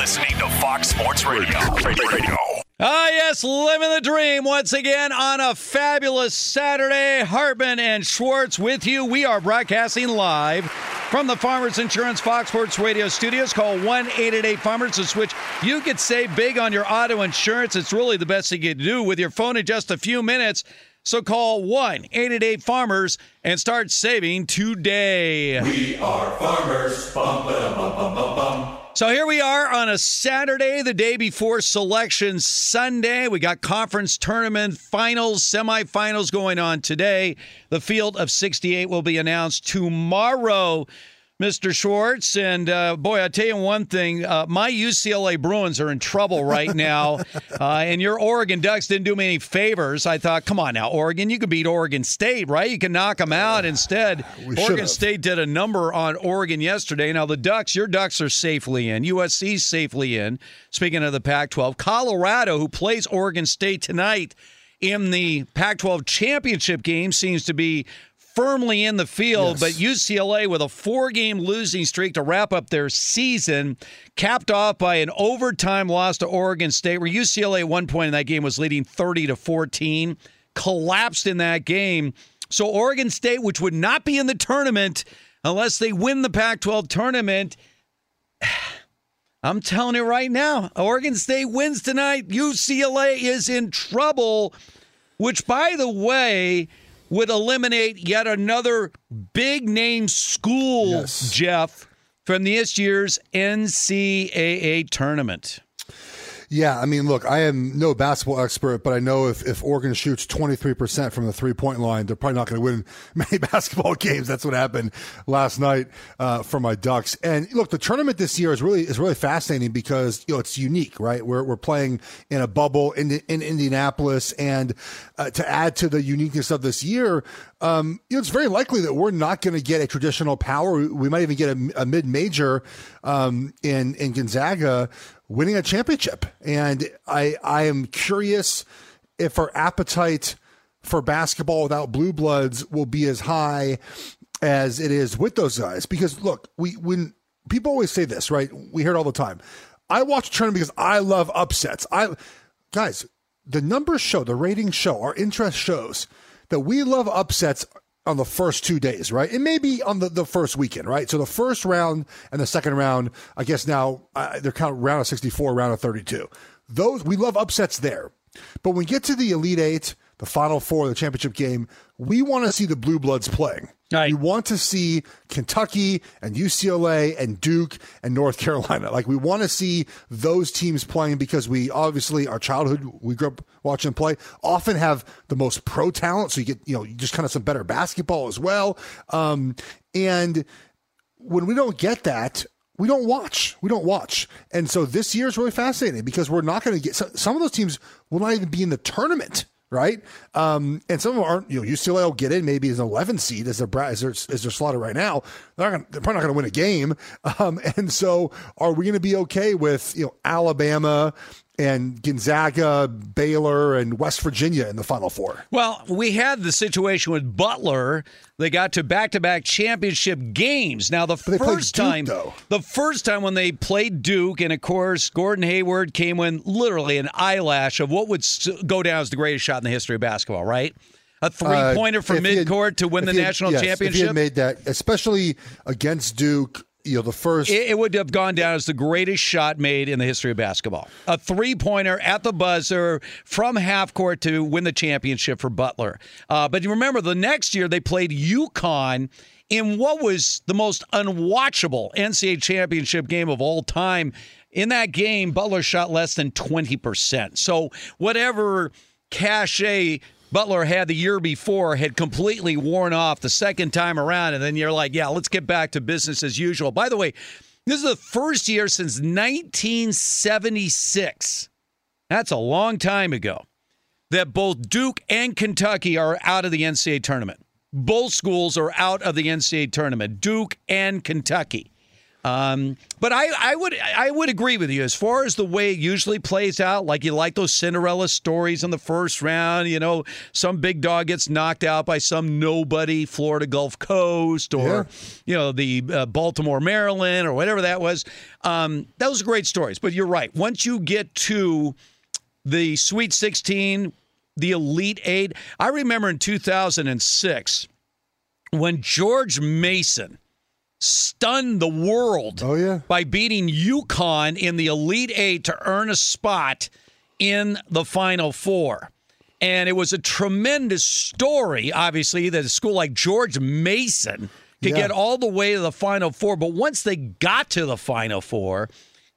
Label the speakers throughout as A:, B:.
A: You're listening to Fox Sports Radio. Radio.
B: Ah, yes, living the dream once again on a fabulous Saturday. Hartman and Schwartz with you. We are broadcasting live from the Farmers Insurance Fox Sports Radio studios. Call 1 888 Farmers to switch. You could save big on your auto insurance. It's really the best thing you can do with your phone in just a few minutes. So call 1 888 Farmers and start saving today.
C: We are farmers. Bum, bum, bum, bum, bum.
B: So here we are on a Saturday, the day before Selection Sunday. We got conference tournament finals, semifinals going on today. The field of 68 will be announced tomorrow. Mr. Schwartz. And uh, boy, I tell you one thing: uh, my UCLA Bruins are in trouble right now, uh, and your Oregon Ducks didn't do me any favors. I thought, come on now, Oregon, you can beat Oregon State, right? You can knock them out. Instead, we Oregon should've. State did a number on Oregon yesterday. Now the Ducks, your Ducks are safely in. USC's safely in. Speaking of the Pac-12, Colorado, who plays Oregon State tonight in the Pac 12 championship game seems to be firmly in the field, yes. but UCLA with a four game losing streak to wrap up their season, capped off by an overtime loss to Oregon State, where UCLA at one point in that game was leading 30 to 14, collapsed in that game. So Oregon State, which would not be in the tournament unless they win the Pac 12 tournament, I'm telling you right now, Oregon State wins tonight. UCLA is in trouble, which, by the way, would eliminate yet another big name school, yes. Jeff, from this year's NCAA tournament.
D: Yeah, I mean, look, I am no basketball expert, but I know if, if Oregon shoots 23% from the three point line, they're probably not going to win many basketball games. That's what happened last night uh, for my Ducks. And look, the tournament this year is really is really fascinating because you know it's unique, right? We're we're playing in a bubble in in Indianapolis, and uh, to add to the uniqueness of this year, um, you know, it's very likely that we're not going to get a traditional power. We might even get a, a mid major um, in in Gonzaga winning a championship. And I I am curious if our appetite for basketball without blue bloods will be as high as it is with those guys. Because look, we when people always say this, right? We hear it all the time. I watch a tournament because I love upsets. I guys, the numbers show, the ratings show, our interest shows that we love upsets on the first two days, right? It may be on the, the first weekend, right? So the first round and the second round, I guess now uh, they're kind of round of 64, round of 32. Those, we love upsets there. But when we get to the Elite Eight, the Final Four, the championship game, we want to see the Blue Bloods playing. Right. We want to see Kentucky and UCLA and Duke and North Carolina. Like we want to see those teams playing because we obviously our childhood we grew up watching play often have the most pro talent. So you get you know just kind of some better basketball as well. Um, and when we don't get that, we don't watch. We don't watch. And so this year is really fascinating because we're not going to get some of those teams will not even be in the tournament right? Um, and some of them aren't. You know, UCLA will get in maybe as an 11 seed as their as their, as their slaughter right now. They're, gonna, they're probably not going to win a game. Um, and so, are we going to be okay with you know Alabama and Gonzaga, Baylor, and West Virginia in the Final Four.
B: Well, we had the situation with Butler. They got to back-to-back championship games. Now, the first
D: Duke,
B: time,
D: though.
B: the first time when they played Duke, and of course, Gordon Hayward came in literally an eyelash of what would go down as the greatest shot in the history of basketball. Right? A three-pointer
D: Uh,
B: from
D: he had-
B: midcourt to win the
D: he had-
B: national
D: yes, If he had made that, especially against Duke, you know, the first.
B: It, it would have gone down as the greatest shot made in the history of basketball. A three pointer at the buzzer from half court to win the championship for Butler. Uh, but you remember the next year they played UConn in what was the most unwatchable NCAA championship game of all time. In that game, Butler shot less than 20%. So whatever cachet Butler had the year before had completely worn off the second time around. And then you're like, yeah, let's get back to business as usual. By the way, this is the first year since 1976. That's a long time ago that both Duke and Kentucky are out of the NCAA tournament. Both schools are out of the NCAA tournament, Duke and Kentucky. Um, but I, I would I would agree with you as far as the way it usually plays out. Like you like those Cinderella stories in the first round. You know, some big dog gets knocked out by some nobody, Florida Gulf Coast, or
D: Yeah.
B: you know the uh, Baltimore Maryland or whatever that was. Um, those are great stories. But you're right. Once you get to the Sweet 16, the Elite Eight. I remember in 2006 when George Mason stunned the world
D: Oh yeah.
B: by beating UConn in the Elite Eight to earn a spot in the Final Four. And it was a tremendous story, obviously, that a school like George Mason could
D: Yeah.
B: get all the way to the Final Four. But once they got to the Final Four,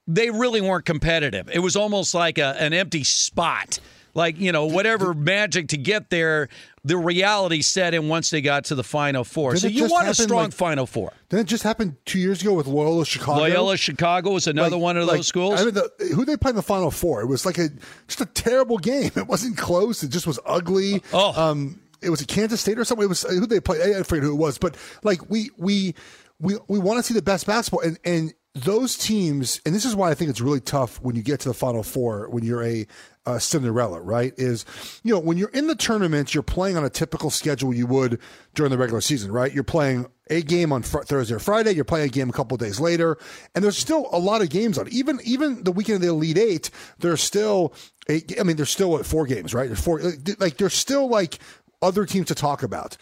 B: they really weren't competitive. It was almost like a, an empty spot. Like, you know, whatever magic to get there, the reality set in once they got to the Final Four. So you want a strong
D: like-
B: Final Four.
D: Didn't it just happen two years ago with Loyola Chicago?
B: Loyola Chicago was another
D: Like-
B: one of
D: like,
B: those schools.
D: I mean, the, who they play in the Final Four? It was like a just a terrible game. It wasn't close. It just was ugly.
B: Oh.
D: um, it was a Kansas State or something. It was who they played. I forget who it was, but like we we we we want to see the best basketball and and those teams. And this is why I think it's really tough when you get to the Final Four when you're a uh, Cinderella, right? Is you know when you're in the tournament, you're playing on a typical schedule you would during the regular season, right? You're playing a game on fr- Thursday or Friday. You're playing a game a couple days later, and there's still a lot of games on. Even even the weekend of the Elite Eight, there's still. A, I mean, there's still what, four games, right? There's four. Like there's still like other teams to talk about.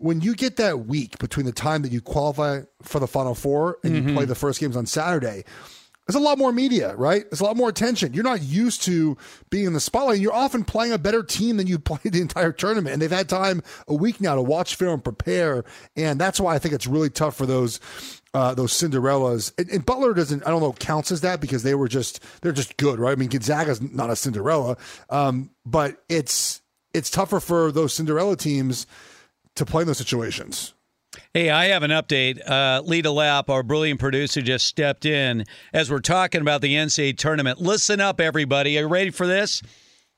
D: When you get that week between the time that you qualify for the Final Four and you play the first games on Saturday, there's a lot more media, right? There's a lot more attention. You're not used to being in the spotlight. You're often playing a better team than you played the entire tournament. And they've had time a week now to watch film, prepare. And that's why I think it's really tough for those uh, those Cinderellas. And, and Butler doesn't, I don't know, counts as that because they were just, they're just good, right? I mean, Gonzaga's not a Cinderella. Um, but it's, it's tougher for those Cinderella teams to play in those situations.
B: Hey, I have an update. Uh, Lita Lapp, our brilliant producer, just stepped in as we're talking about the NCAA tournament. Listen up, everybody. Are you ready for this?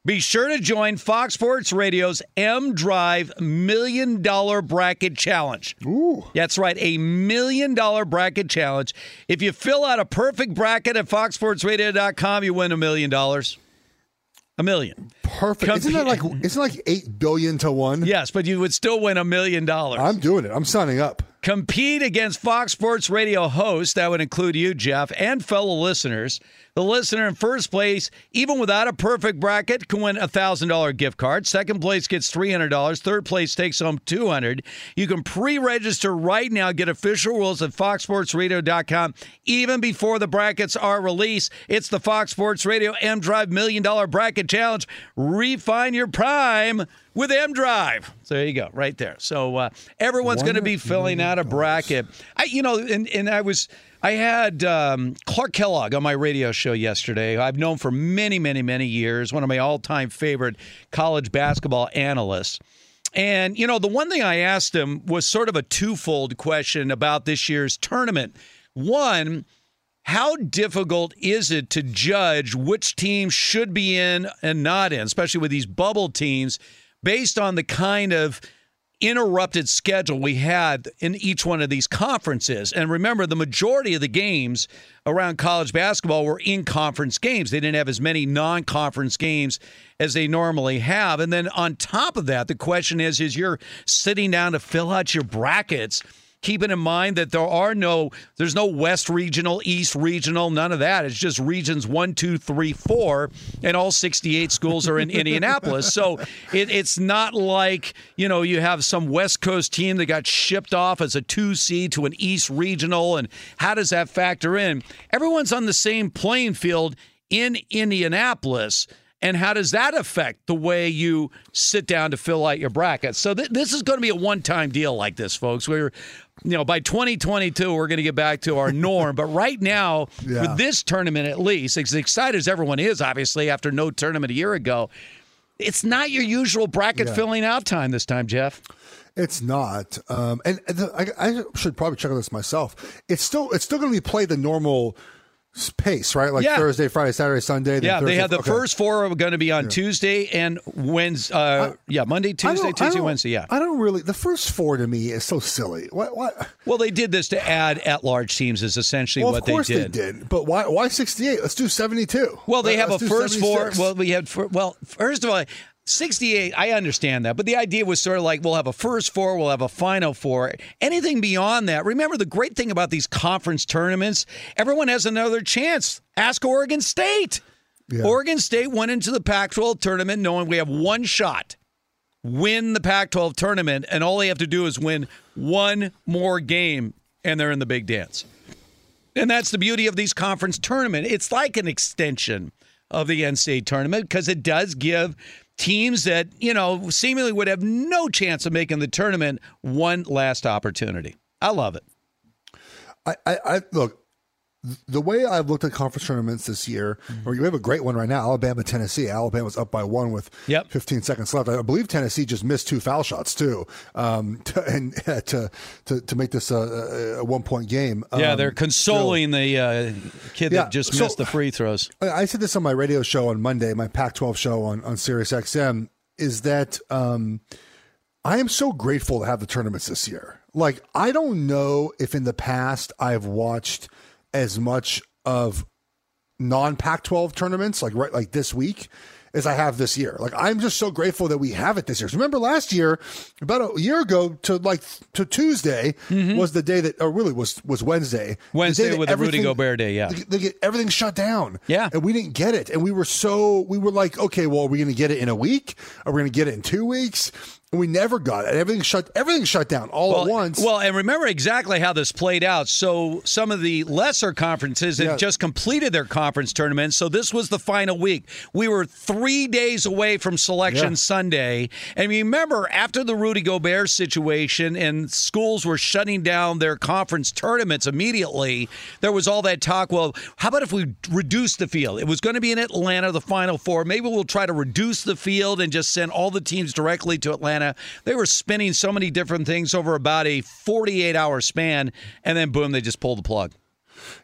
B: Be sure to join Fox Sports Radio's M Drive Million Dollar Bracket Challenge.
D: Ooh.
B: That's right, a million dollar bracket challenge. If you fill out a perfect bracket at foxsportsradio.com, you win a million dollars. A million.
D: Perfect. Isn't that like, isn't like 8 billion to one?
B: Yes, but you would still win a million dollars.
D: I'm doing it. I'm signing up.
B: Compete against Fox Sports Radio hosts. That would include you, Jeff, and fellow listeners. The listener in first place, even without a perfect bracket, can win a thousand dollar gift card. Second place gets three hundred dollars. Third place takes home two hundred. You can pre-register right now. Get official rules at foxsportsradio.com. Even before the brackets are released, it's the Fox Sports Radio M Drive Million Dollar Bracket Challenge. Refine your prime with M Drive. So there you go, right there. So uh, everyone's going to be filling out a bracket. I, you know, and and I was. I had um, Clark Kellogg on my radio show yesterday. I've known for many, many, many years. One of my all-time favorite college basketball analysts. And you know, the one thing I asked him was sort of a twofold question about this year's tournament. One, how difficult is it to judge which team should be in and not in, especially with these bubble teams, based on the kind of interrupted schedule we had in each one of these conferences. And remember, the majority of the games around college basketball were in conference games. They didn't have as many non conference games as they normally have. And then on top of that, the question is is you're sitting down to fill out your brackets keeping in mind that there are no there's no west regional east regional none of that it's just regions one two three four and all 68 schools are in indianapolis so it, it's not like you know you have some west coast team that got shipped off as a two seed to an east regional and how does that factor in everyone's on the same playing field in indianapolis and how does that affect the way you sit down to fill out your bracket? So th- this is going to be a one-time deal like this, folks. We're, you know, by 2022 we're going to get back to our norm. but right now, yeah. with this tournament at least, as excited as everyone is, obviously after no tournament a year ago, it's not your usual bracket yeah. filling out time this time, Jeff.
D: It's not, um, and the, I, I, should probably check on this myself. It's still it's still going to be played the normal pace, right? Like yeah. Thursday, Friday, Saturday, Sunday.
B: Yeah,
D: Thursday,
B: they have the okay. first four are going to be on yeah. Tuesday and Wednesday. Uh, yeah, Monday, Tuesday, Tuesday, Wednesday. Yeah,
D: I don't really. The first four to me is so silly. What? What?
B: Well, they did this to add at-large teams. Is essentially
D: well,
B: what
D: they
B: did.
D: they did. But why? Why sixty-eight? Let's do seventy-two.
B: Well, they have Let's a first 76. four. Well, we had. Well, first of all, 68, I understand that. But the idea was sort of like we'll have a first four, we'll have a final four. Anything beyond that, remember the great thing about these conference tournaments, everyone has another chance. Ask Oregon State. Yeah. Oregon State went into the Pac 12 tournament knowing we have one shot. Win the Pac 12 tournament, and all they have to do is win one more game, and they're in the big dance. And that's the beauty of these conference tournament. It's like an extension of the NCAA tournament because it does give teams that, you know, seemingly would have no chance of making the tournament one last opportunity. I love it.
D: I, I, I look, the way I've looked at conference tournaments this year, mm-hmm. we have a great one right now, Alabama, Tennessee. Alabama's up by one with yep. 15 seconds left. I believe Tennessee just missed two foul shots too, um, to, and uh, to, to to make this a, a one point game.
B: Yeah, um, they're consoling so, the uh, kid yeah, that just so missed the free throws.
D: I said this on my radio show on Monday, my Pac-12 show on on Sirius XM, is that um, I am so grateful to have the tournaments this year. Like I don't know if in the past I've watched as much of non Pac 12 tournaments, like right, like this week, as I have this year. Like I'm just so grateful that we have it this year. Remember last year, about a year ago to like to Tuesday mm-hmm. was the day that, or really was was Wednesday.
B: Wednesday the with the Rudy Gobert day, yeah.
D: They, they get everything shut down.
B: Yeah,
D: and we didn't get it, and we were so we were like, okay, well, are we going to get it in a week? Are we going to get it in two weeks? We never got it. Everything shut. Everything shut down all
B: well,
D: at once.
B: Well, and remember exactly how this played out. So some of the lesser conferences had yeah. just completed their conference tournament. So this was the final week. We were three days away from Selection yeah. Sunday, and remember after the Rudy Gobert situation and schools were shutting down their conference tournaments immediately, there was all that talk. Well, how about if we reduce the field? It was going to be in Atlanta, the Final Four. Maybe we'll try to reduce the field and just send all the teams directly to Atlanta. They were spinning so many different things over about a 48 hour span, and then boom, they just pulled the plug.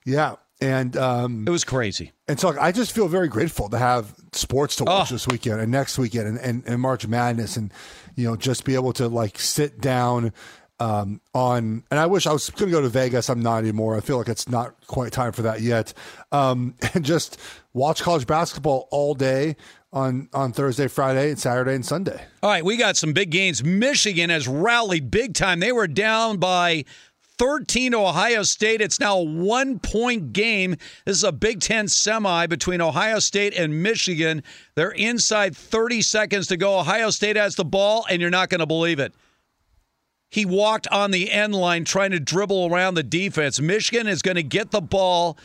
D: Yeah. And um,
B: it was crazy.
D: And so I just feel very grateful to have sports to watch oh. this weekend and next weekend and, and, and March Madness and, you know, just be able to like sit down um, on, and I wish I was going to go to Vegas. I'm not anymore. I feel like it's not quite time for that yet. Um, and just watch college basketball all day on on Thursday, Friday, and Saturday and Sunday.
B: All right, we got some big games. Michigan has rallied big time. They were down by 13 to Ohio State. It's now a one point game. This is a Big Ten semi between Ohio State and Michigan. They're inside 30 seconds to go. Ohio State has the ball, and you're not going to believe it. He walked on the end line trying to dribble around the defense. Michigan is going to get the ball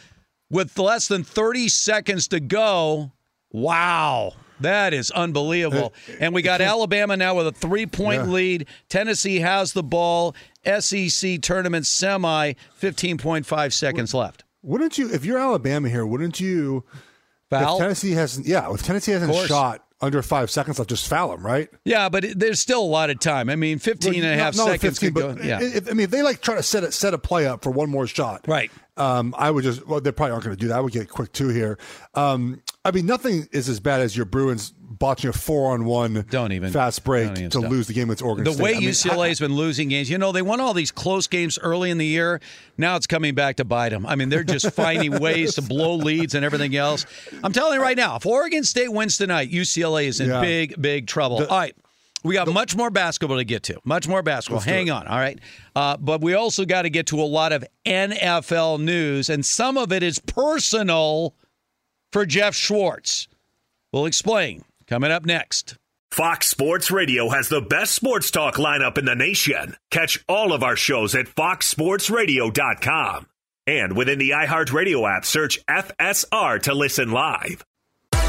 B: with less than 30 seconds to go Wow. That is unbelievable. And we got Alabama now with a three point yeah. lead. Tennessee has the ball. SEC tournament semi, 15.5 seconds left.
D: Wouldn't you, if you're Alabama here, wouldn't you?
B: Foul?
D: If Tennessee hasn't, yeah, if Tennessee hasn't shot under five seconds left, just foul him, right?
B: Yeah, but it, there's still a lot of time. I mean, 15 and a half
D: not
B: seconds
D: 15,
B: could go.
D: but
B: Yeah.
D: if, I mean, if they like try to set it, set a play up for one more shot,
B: right?
D: Um, I would just. Well, they probably aren't going to do that. I would get quick two here. Um, I mean, nothing is as bad as your Bruins botching a four on one.
B: Don't even
D: fast break
B: even
D: to
B: stop.
D: lose the game against Oregon.
B: The
D: State.
B: way
D: I mean,
B: UCLA has been losing games, you know, they won all these close games early in the year. Now it's coming back to bite them. I mean, they're just finding ways to blow leads and everything else. I'm telling you right now, if Oregon State wins tonight, UCLA is in
D: Yeah.
B: big, big trouble. all right. We got much more basketball to get to. Much more basketball. Hang on. All right. Uh, but we also got to get to a lot of NFL news, and some of it is personal for Jeff Schwartz. We'll explain coming up next.
A: Fox Sports Radio has the best sports talk lineup in the nation. Catch all of our shows at foxsportsradio.com. And within the iHeartRadio app, search FSR to listen live.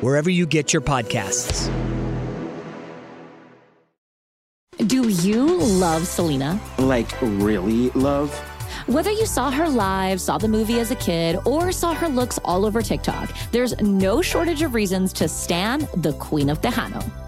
E: wherever you get your podcasts.
F: Do you love Selena?
G: Like, really love?
F: Whether you saw her live, saw the movie as a kid, or saw her looks all over TikTok, there's no shortage of reasons to stan the Queen of Tejano.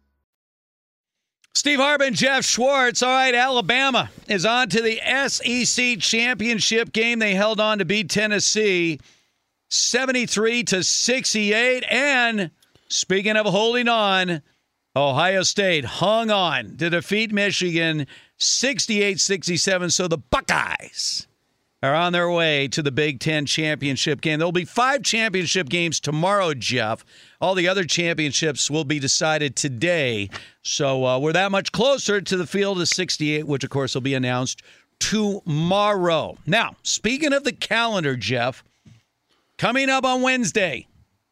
B: Steve Hartman, Jeff Schwartz. All right, Alabama is on to the SEC championship game. They held on to beat Tennessee 73 to 68. And speaking of holding on, Ohio State hung on to defeat Michigan 68 67. So the Buckeyes are on their way to the Big Ten championship game. There'll be five championship games tomorrow, Jeff. All the other championships will be decided today. So uh, we're that much closer to the field of 68, which, of course, will be announced tomorrow. Now, speaking of the calendar, Jeff, coming up on Wednesday,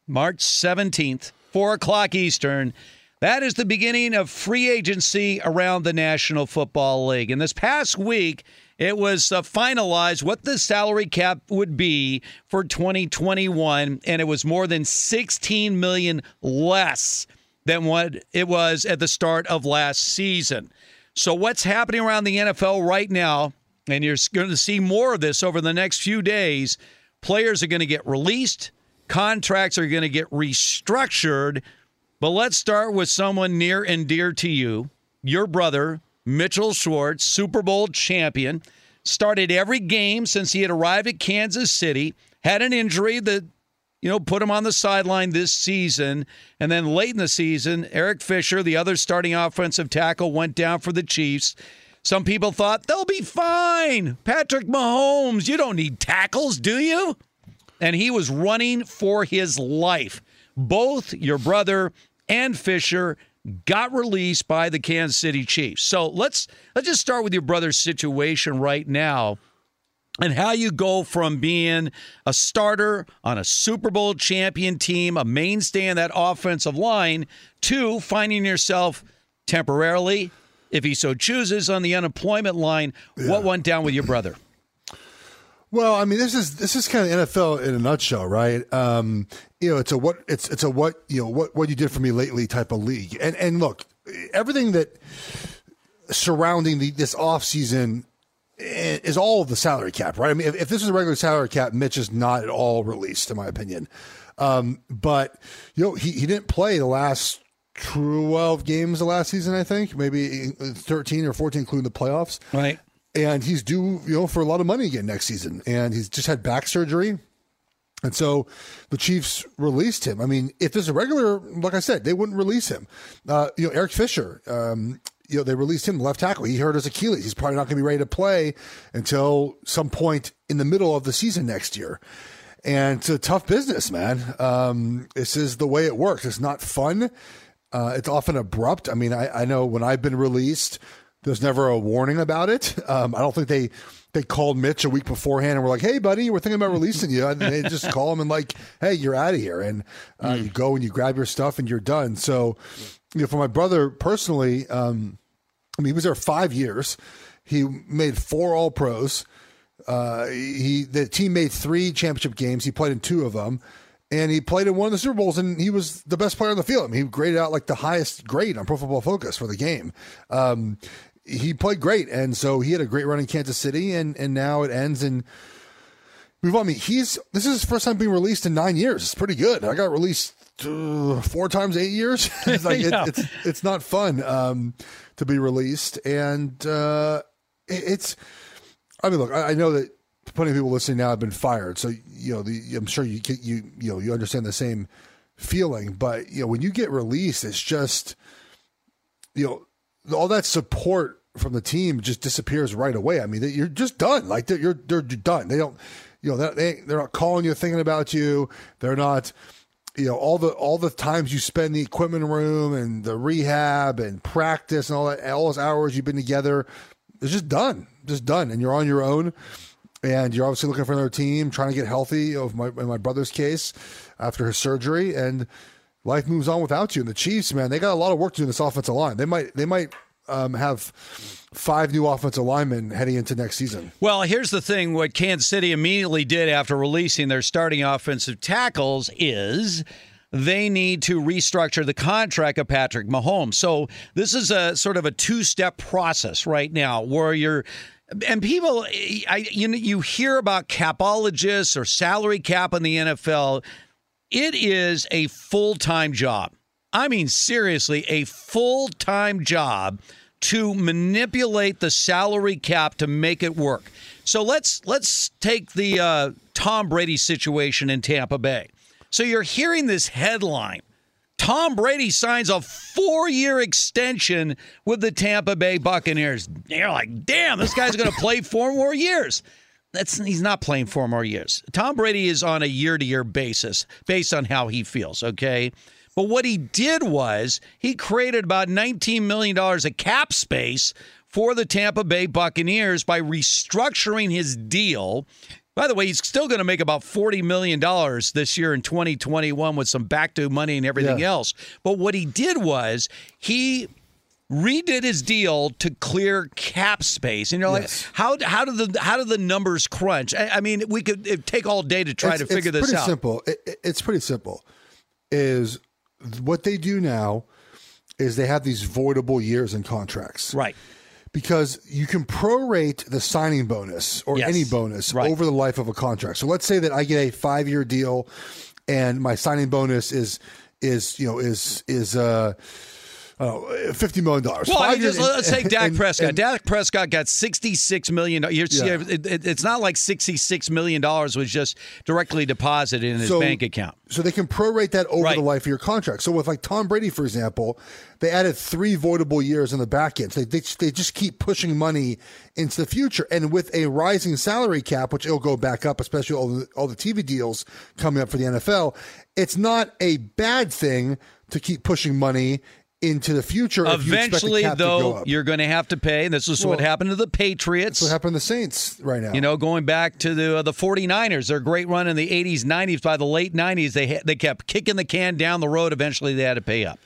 B: March 17th, 4 o'clock Eastern. That is the beginning of free agency around the National Football League. And this past week, it was uh, finalized what the salary cap would be for 2021, and it was more than 16 million less than what it was at the start of last season. So, what's happening around the NFL right now, and you're going to see more of this over the next few days, players are going to get released, contracts are going to get restructured. But let's start with someone near and dear to you, your brother, Mitchell Schwartz, Super Bowl champion, started every game since he had arrived at Kansas City, had an injury that you know, put him on the sideline this season. And then late in the season, Eric Fisher, the other starting offensive tackle, went down for the Chiefs. Some people thought they'll be fine. Patrick Mahomes, you don't need tackles, do you? And he was running for his life. Both your brother and Fisher got released by the Kansas City Chiefs. So let's let's just start with your brother's situation right now. and how you go from being a starter on a Super Bowl champion team, a mainstay in that offensive line, to finding yourself temporarily, if he so chooses, on the unemployment line. What went down with your brother?
D: Well, I mean, this is this is kind of NFL in a nutshell, right? Um, you know, it's a what it's it's a what you know what what you did for me lately type of league, and and look, everything that surrounding the this off season is all the salary cap, right? I mean, if, if, this is a regular salary cap, Mitch is not at all released, in my opinion. Um, but you know, he he didn't play the last 12 games the last season, I think, maybe 13 or 14, including the playoffs.
B: Right
D: and he's due, you know, for a lot of money again next season. And he's just had back surgery. And so the Chiefs released him. I mean, if there's a regular, like I said, they wouldn't release him. Uh, you know, Eric Fisher, um, you know, they released him left tackle. He hurt his Achilles. He's probably not going to be ready to play until some point in the middle of the season next year. And it's a tough business, man. Um, this is the way it works. It's not fun. Uh, it's often abrupt. I mean, I, I know when I've been released, there's never a warning about it. Um, I don't think they they called Mitch a week beforehand and were like, "Hey, buddy, we're thinking about releasing you." And they just call him and like, "Hey, you're out of here," and uh, mm. you go and you grab your stuff and you're done. So, you know, for my brother personally, um, I mean, he was there five years. He made four All Pros. Uh, he the team made three championship games. He played in two of them and he played in one of the Super Bowls, and he was the best player on the field. I mean, he graded out like the highest grade on Pro Football Focus for the game. Um, he played great, and so he had a great run in Kansas City, and and now it ends in. Move on. I mean, he's this is his first time being released in nine years. It's pretty good. I got released uh, four times eight years. it's like yeah. it, it's it's not fun um, to be released, and uh, it, it's. I mean, look, I, I know that plenty of people listening now have been fired, so you know, the, I'm sure you you you know you understand the same feeling. But you know, when you get released, it's just you know all that support from the team just disappears right away. I mean, you're just done. Like they're, you're they're done. They don't, you know, they they're not calling you, thinking about you. They're not, you know, all the all the times you spend in the equipment room and the rehab and practice and all that, all those hours you've been together. It's just done, just done, and you're on your own. And you're obviously looking for another team, trying to get healthy. Of my in my brother's case, after his surgery, and life moves on without you. And the Chiefs, man, they got a lot of work to do in this offensive line. They might they might um, have five new offensive linemen heading into next season.
B: Well, here's the thing: what Kansas City immediately did after releasing their starting offensive tackles is they need to restructure the contract of Patrick Mahomes. So this is a sort of a two-step process right now, where you're and people, I you know, you hear about capologists or salary cap in the NFL. It is a full time job. I mean, seriously, a full time job to manipulate the salary cap to make it work. So let's let's take the uh, Tom Brady situation in Tampa Bay. So you're hearing this headline. Tom Brady signs a four-year extension with the Tampa Bay Buccaneers. You're like, damn, this guy's going to play four more years. That's he's not playing four more years. Tom Brady is on a year to year basis based on how he feels, okay? But what he did was he created about $19 million of cap space for the Tampa Bay Buccaneers by restructuring his deal. By the way, he's still going to make about $40 million this year in 2021 with some back to money and everything yeah. else. But what he did was he redid his deal to clear cap space, and you're yes. like, how how do the how do the numbers crunch? I, I mean, we could take all day to try
D: it's,
B: to figure this
D: out.
B: It's pretty simple.
D: It, it's pretty simple. Is what they do now is they have these voidable years in contracts,
B: right?
D: Because you can prorate the signing bonus or yes. any bonus right. over the life of a contract. So let's say that I get a five year deal, and my signing bonus is is you know is is uh oh, $50 million.
B: Well, I mean, just, let's take Dak and, Prescott. And, Dak Prescott got $66 million. Yeah. It, it, it's not like $66 million was just directly deposited in his so, bank account.
D: So they can prorate that over right. the life of your contract. So with like Tom Brady, for example, they added three voidable years in the back end. So they, they, they just keep pushing money into the future. And with a rising salary cap, which it'll go back up, especially all the, all the TV deals coming up for the NFL, it's not a bad thing to keep pushing money into the future. if you expect the
B: Eventually,
D: go
B: though,
D: up.
B: you're going to have to pay. And this is what happened to the Patriots.
D: What happened to the Saints right now.
B: You know, going back to the uh, the 49ers, their great run in the 80s, 90s. By the late 90s, they ha- they kept kicking the can down the road. Eventually, they had to pay up.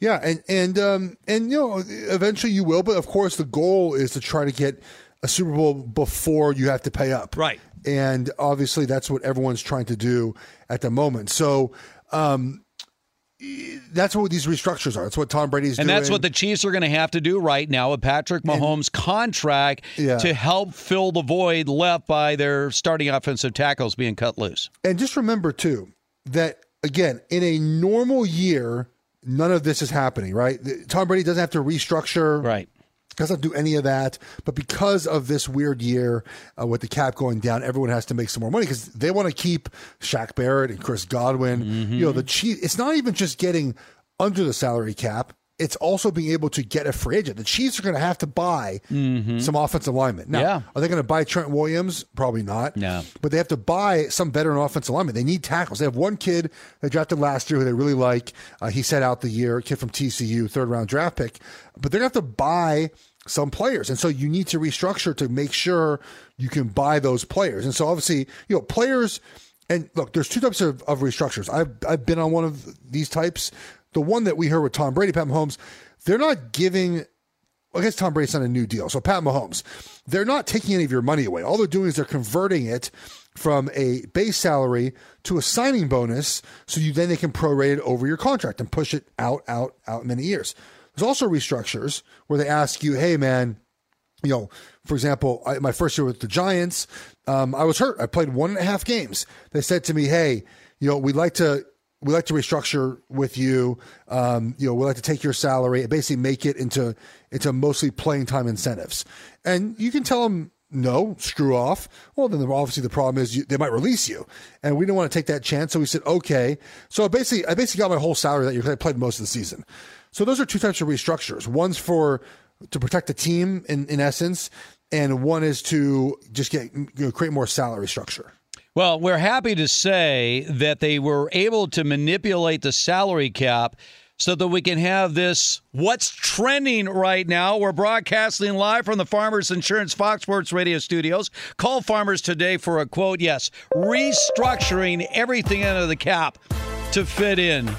D: Yeah, and and um and you know eventually you will, but of course the goal is to try to get a Super Bowl before you have to pay up.
B: Right.
D: And obviously that's what everyone's trying to do at the moment. So um that's what these restructures are. That's what Tom Brady's
B: and
D: doing.
B: And that's what the Chiefs are going to have to do right now with Patrick Mahomes' contract
D: Yeah.
B: to help fill the void left by their starting offensive tackles being cut loose.
D: And just remember too that again, in a normal year, none of this is happening, right? Tom Brady doesn't have to restructure.
B: Right.
D: Doesn't do any of that. But because of this weird year uh, with the cap going down, everyone has to make some more money because they want to keep Shaq Barrett and Chris Godwin.
B: Mm-hmm.
D: You know, the Chief. It's not even just getting under the salary cap. It's also being able to get a free agent. The Chiefs are going to have to buy some offensive linemen. Now,
B: Mm-hmm. Yeah.
D: are they going to buy Trent Williams? Probably not.
B: No.
D: But they have to buy some veteran offensive linemen. They need tackles. They have one kid they drafted last year who they really like. Uh, he set out the year, a kid from TCU, third round draft pick. But they're going to have to buy some players. And so you need to restructure to make sure you can buy those players. And so obviously, you know, players and look, there's two types of, of restructures. I've I've been on one of these types. The one that we heard with Tom Brady, Pat Mahomes, they're not giving I guess Tom Brady's on a new deal. So Pat Mahomes, they're not taking any of your money away. All they're doing is they're converting it from a base salary to a signing bonus, so you then they can prorate it over your contract and push it out, out, out many years. There's also restructures where they ask you, "Hey, man, you know, for example, I, my first year with the Giants, um, I was hurt. I played one and a half games. They said to me, "Hey, you know, we'd like to." We like to restructure with you. Um, you know, we like to take your salary and basically make it into into mostly playing time incentives. And you can tell them no, screw off. Well, then obviously the problem is you, they might release you, and we didn't want to take that chance. So we said okay. So I basically, I basically got my whole salary that I played most of the season. So those are two types of restructures. One's for to protect the team in, in essence, and one is to just get you know, create more salary structure.
B: Well, we're happy to say that they were able to manipulate the salary cap so that we can have this what's trending right now. We're broadcasting live from the Farmers Insurance Fox Sports Radio studios. Call Farmers today for a quote. Yes, restructuring everything under the cap to fit in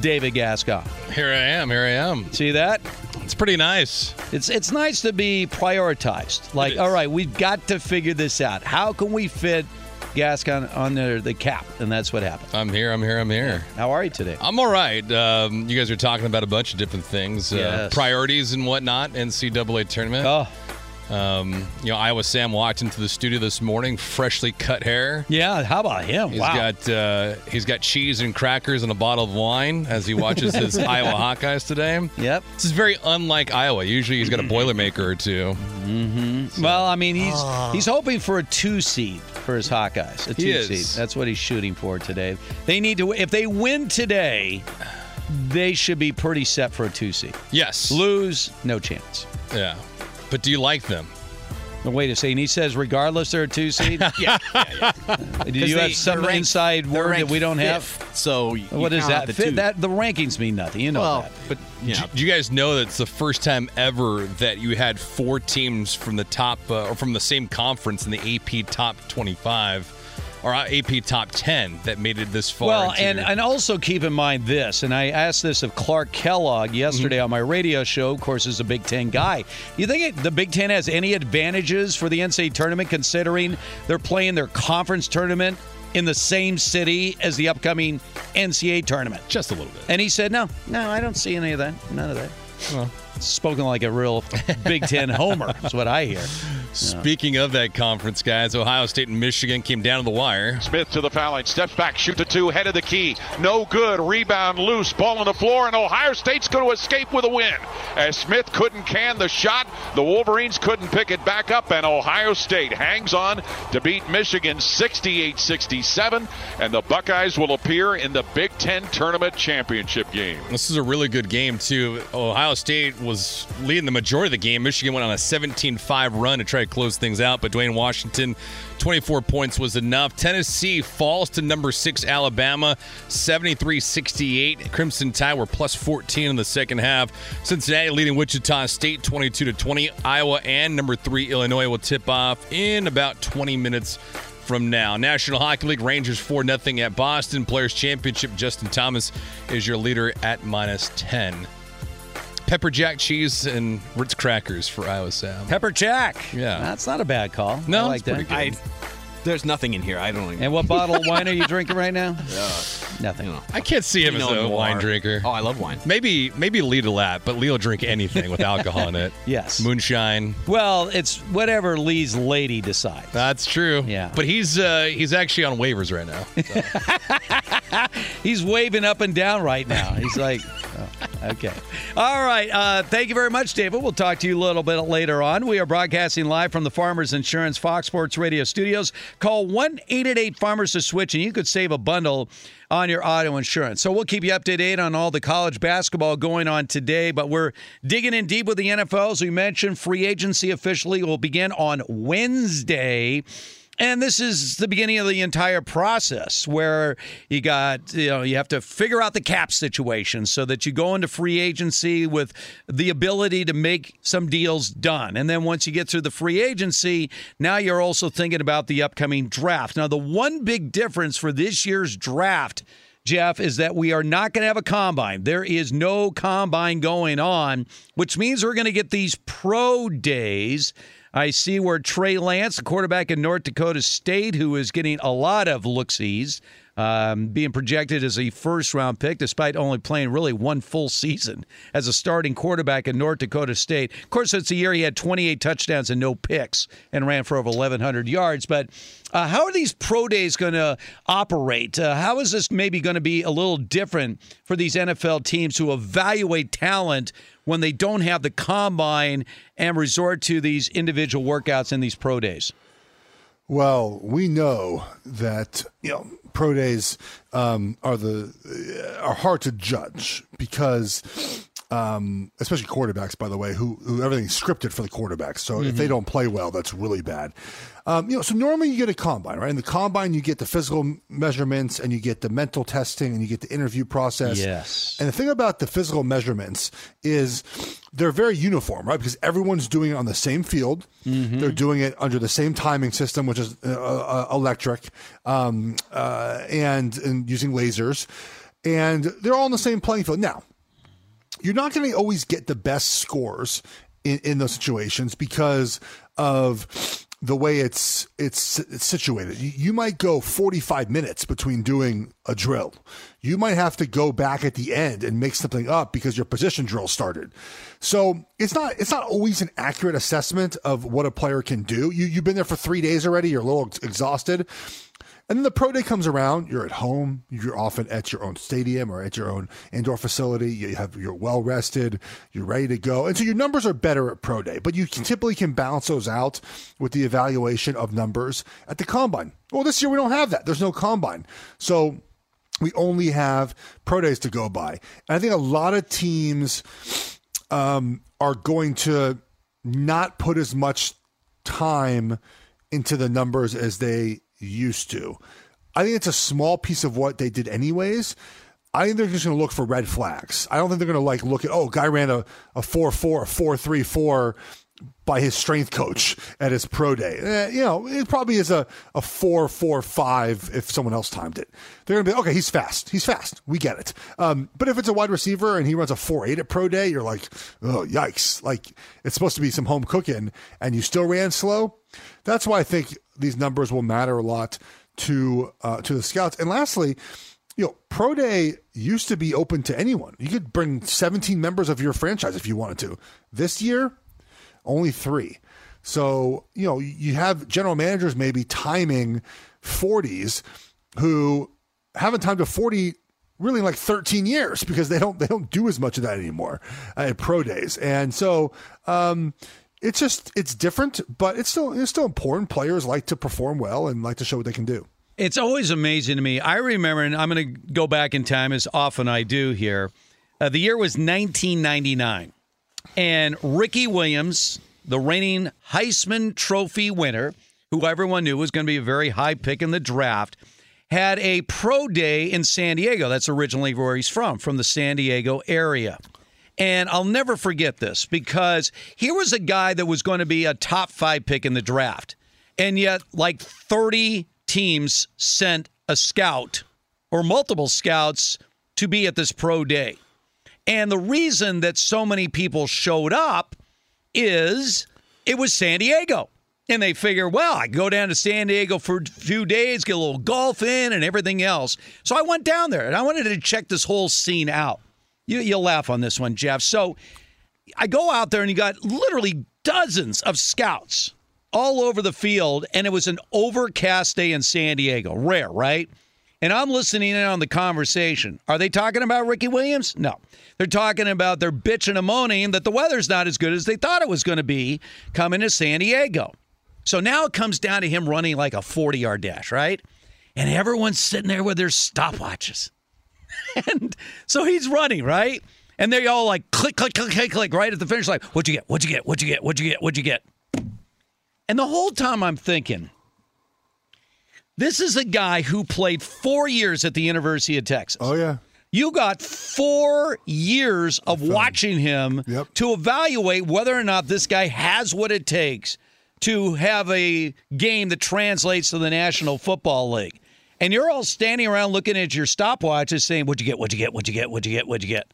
B: David Gascon.
H: Here I am. Here I am.
B: See that?
H: It's pretty nice.
B: It's it's nice to be prioritized. Like, all right, we've got to figure this out. How can we fit Gascon under the cap? And that's what happened.
H: I'm here. I'm here. I'm here.
B: How are you today?
H: I'm all right. Um, you guys are talking about a bunch of different things, uh,
B: Yes.
H: priorities and whatnot. NCAA tournament.
B: Oh.
H: Um, you know, Iowa Sam walked into the studio this morning, freshly cut hair.
B: Yeah, how about him?
H: He's
B: wow.
H: got uh, he's got cheese and crackers and a bottle of wine as he watches his Iowa Hawkeyes today.
B: Yep.
H: This is very unlike Iowa. Usually he's got a Boilermaker or 2
B: Mm-hmm. Well, I mean, he's he's hoping for a two seed for his Hawkeyes. A two seed. That's what he's shooting for today. They need to. If they win today, they should be pretty set for a two seed.
H: Yes.
B: Lose, no chance.
H: Yeah. But do you like them?
B: No, wait a second. He says regardless they're a two seed.
I: yeah, yeah, yeah.
B: Do you have some inside
I: they're
B: word that we don't have?
I: So
B: What is that?
I: The
B: Fi-
I: two.
B: that the rankings mean nothing. You know
I: Well,
B: that.
I: but you know,
H: Do you guys know that it's the first time ever that you had four teams from the top uh, or from the same conference in the AP Top 25 or uh, AP Top 10 that made it this far?
B: Well, and,
H: your-
B: and also keep in mind this, and I asked this of Clark Kellogg yesterday
H: Mm-hmm.
B: on my radio show. Of course, is a Big Ten guy. You think it, the Big Ten has any advantages for the NCAA tournament, considering they're playing their conference tournament in the same city as the upcoming NCAA tournament?
H: Just a little bit.
B: And he said, "No, no, I don't see any of that. None of that."
H: Well.
B: Spoken like a real Big Ten homer is what I hear.
H: Speaking of that conference, guys, Ohio State and Michigan came down to the wire.
J: Smith to the foul line, steps back, shoot the two, head of the key. No good. Rebound loose, ball on the floor, and Ohio State's going to escape with a win. As Smith couldn't can the shot, the Wolverines couldn't pick it back up, and Ohio State hangs on to beat Michigan 68 67, and the Buckeyes will appear in the Big Ten Tournament Championship game.
H: This is a really good game, too. Ohio State was leading the majority of the game. Michigan went on a 17-5 run to try to close things out, but Duane Washington, 24 points was enough. Tennessee falls to number six Alabama, 73-68. Crimson Tide were plus 14 in the second half. Cincinnati leading Wichita State 22 to 20. Iowa and number three Illinois will tip off in about 20 minutes from now. National Hockey League Rangers 4 0 at Boston. Players Championship, Justin Thomas is your leader at minus 10. Pepper Jack cheese and Ritz crackers for Iowa Sam.
B: Pepper Jack.
H: Yeah.
B: That's not a bad call.
H: No,
B: I like
H: it's pretty
B: that.
H: good.
I: There's nothing in here. I don't even.
B: And what bottle of wine are you drinking right now? Nothing.
H: I can't see him as
I: Pinot
H: a
I: Noir.
H: wine drinker.
I: Oh, I love wine.
H: Maybe maybe Lee Delat, but Lee will drink anything with alcohol in it.
B: Yes.
H: Moonshine.
B: Well, it's whatever Lee's lady decides.
H: That's true.
B: Yeah.
H: But he's uh, he's actually on waivers right now.
B: He's waving up and down right now. He's like, oh, okay. All right. Uh, thank you very much, David. We'll talk to you a little bit later on. We are broadcasting live from the Farmers Insurance Fox Sports Radio studios. Call 1 888 Farmers to Switch, and you could save a bundle on your auto insurance. So we'll keep you up to date on all the college basketball going on today, but we're digging in deep with the NFL. As we mentioned, free agency officially will begin on Wednesday. And this is the beginning of the entire process where you got, you know, you have to figure out the cap situation so that you go into free agency with the ability to make some deals done. And then once you get through the free agency, now you're also thinking about the upcoming draft. Now, the one big difference for this year's draft Jeff, is that we are not going to have a combine. There is no combine going on, which means we're going to get these pro days. I see where Trey Lance, the quarterback in North Dakota State, who is getting a lot of looksies, um, being projected as a first round pick, despite only playing really one full season as a starting quarterback in North Dakota State. Of course, it's the year he had 28 touchdowns and no picks and ran for over 1,100 yards. But uh, how are these pro days going to operate? Uh, how is this maybe going to be a little different for these NFL teams who evaluate talent when they don't have the combine and resort to these individual workouts in these pro days?
D: Well, we know that you know pro days um, are the are hard to judge because, um, especially quarterbacks, by the way, who, who everything's scripted for the quarterbacks. So if they don't play well, that's really bad. Um, you know, so normally you get a combine, right? In the combine, you get the physical measurements and you get the mental testing and you get the interview process.
B: Yes.
D: And the thing about the physical measurements is they're very uniform, right? Because everyone's doing it on the same field. They're doing it under the same timing system, which is uh, uh, electric, um, uh, and, and using lasers. And they're all on the same playing field. Now, you're not going to always get the best scores in, in those situations because of the way it's it's, it's situated. You, might go 45 minutes between doing a drill. You might have to go back at the end and make something up because your position drill started. So it's not it's not always an accurate assessment of what a player can do. You you've been there for three days already. You're a little ex- exhausted. And then the pro day comes around. You're at home. You're often at your own stadium or at your own indoor facility. You have you're well rested. You're ready to go, and so your numbers are better at pro day. But you typically can balance those out with the evaluation of numbers at the combine. Well, this year we don't have that. There's no combine, so we only have pro days to go by. And I think a lot of teams um, are going to not put as much time into the numbers as they used to. I think it's a small piece of what they did anyways. I think they're just going to look for red flags. I don't think they're going to like look at oh, guy ran a a four four a four three four by his strength coach at his pro day. Eh, you know, it probably is a a four four five if someone else timed it. They're going to be okay. He's fast. He's fast. We get it. Um, but if it's a wide receiver and he runs a four eight at pro day, you're like, oh yikes! Like it's supposed to be some home cooking, and you still ran slow. That's why I think these numbers will matter a lot to uh, to the scouts. And lastly, you know, pro day used to be open to anyone. You could bring 17 members of your franchise if you wanted to. This year, only three. So, you know, you have general managers maybe timing 40s who haven't timed a 40 really in like 13 years because they don't they don't do as much of that anymore at pro days. And so um it's just it's different, but it's still it's still important. Players like to perform well and like to show what they can do.
B: It's always amazing to me. I remember, and I'm going to go back in time as often I do here. Uh, the year was 1999. And Ricky Williams, the reigning Heisman Trophy winner, who everyone knew was going to be a very high pick in the draft, had a pro day in San Diego. That's originally where he's from, from the San Diego area. And I'll never forget this because here was a guy that was going to be a top five pick in the draft. And yet, like 30 teams sent a scout or multiple scouts to be at this pro day. And the reason that so many people showed up is it was San Diego. And they figure, well, I go down to San Diego for a few days, get a little golf in and everything else. So I went down there and I wanted to check this whole scene out. You, you'll laugh on this one, Jeff. So I go out there and you got literally dozens of scouts all over the field, and it was an overcast day in San Diego. Rare, right? And I'm listening in on the conversation. Are they talking about Ricky Williams? No. They're talking about their bitching and moaning that the weather's not as good as they thought it was going to be coming to San Diego. So now it comes down to him running like a 40 yard dash, right? And everyone's sitting there with their stopwatches. and so he's running, right? And they all like click, click, click, click, click, right at the finish line. What'd you get? What'd you get? What'd you get? What'd you get? What'd you get? And the whole time I'm thinking, this is a guy who played four years at the University of Texas.
D: Oh, yeah.
B: You got four years of watching him to evaluate whether or not this guy has what it takes to have a game that translates to the National Football League. And you're all standing around looking at your stopwatches saying, What'd you get? What'd you get? What'd you get? What'd you get? What'd you get?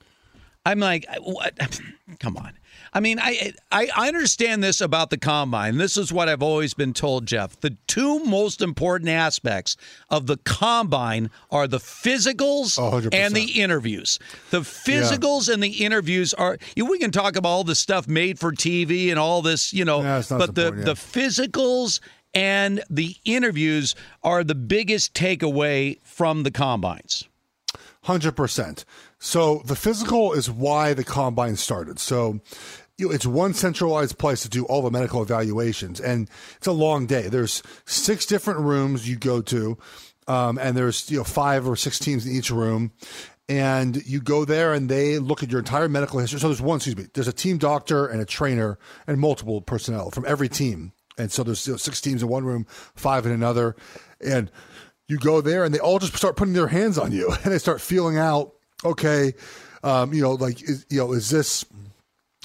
B: I'm like, what? Come on. I mean, I, I I understand this about the combine. This is what I've always been told, Jeff. The two most important aspects of the combine are the physicals
D: Oh,
B: and the interviews. The physicals and the interviews are. We can talk about all the stuff made for TV and all this, you know,
D: Yeah,
B: but the
D: yeah.
B: the physicals and the interviews are the biggest takeaway from the combines.
D: Hundred percent. So the physical is why the combine started. So it's one centralized place to do all the medical evaluations, and it's a long day. There's six different rooms you go to, um, and there's you know five or six teams in each room. And you go there and they look at your entire medical history. So there's one, excuse me, there's a team doctor and a trainer and multiple personnel from every team. And so there's you know, six teams in one room, five in another. And you go there and they all just start putting their hands on you and they start feeling out okay um, you know like is, you know is this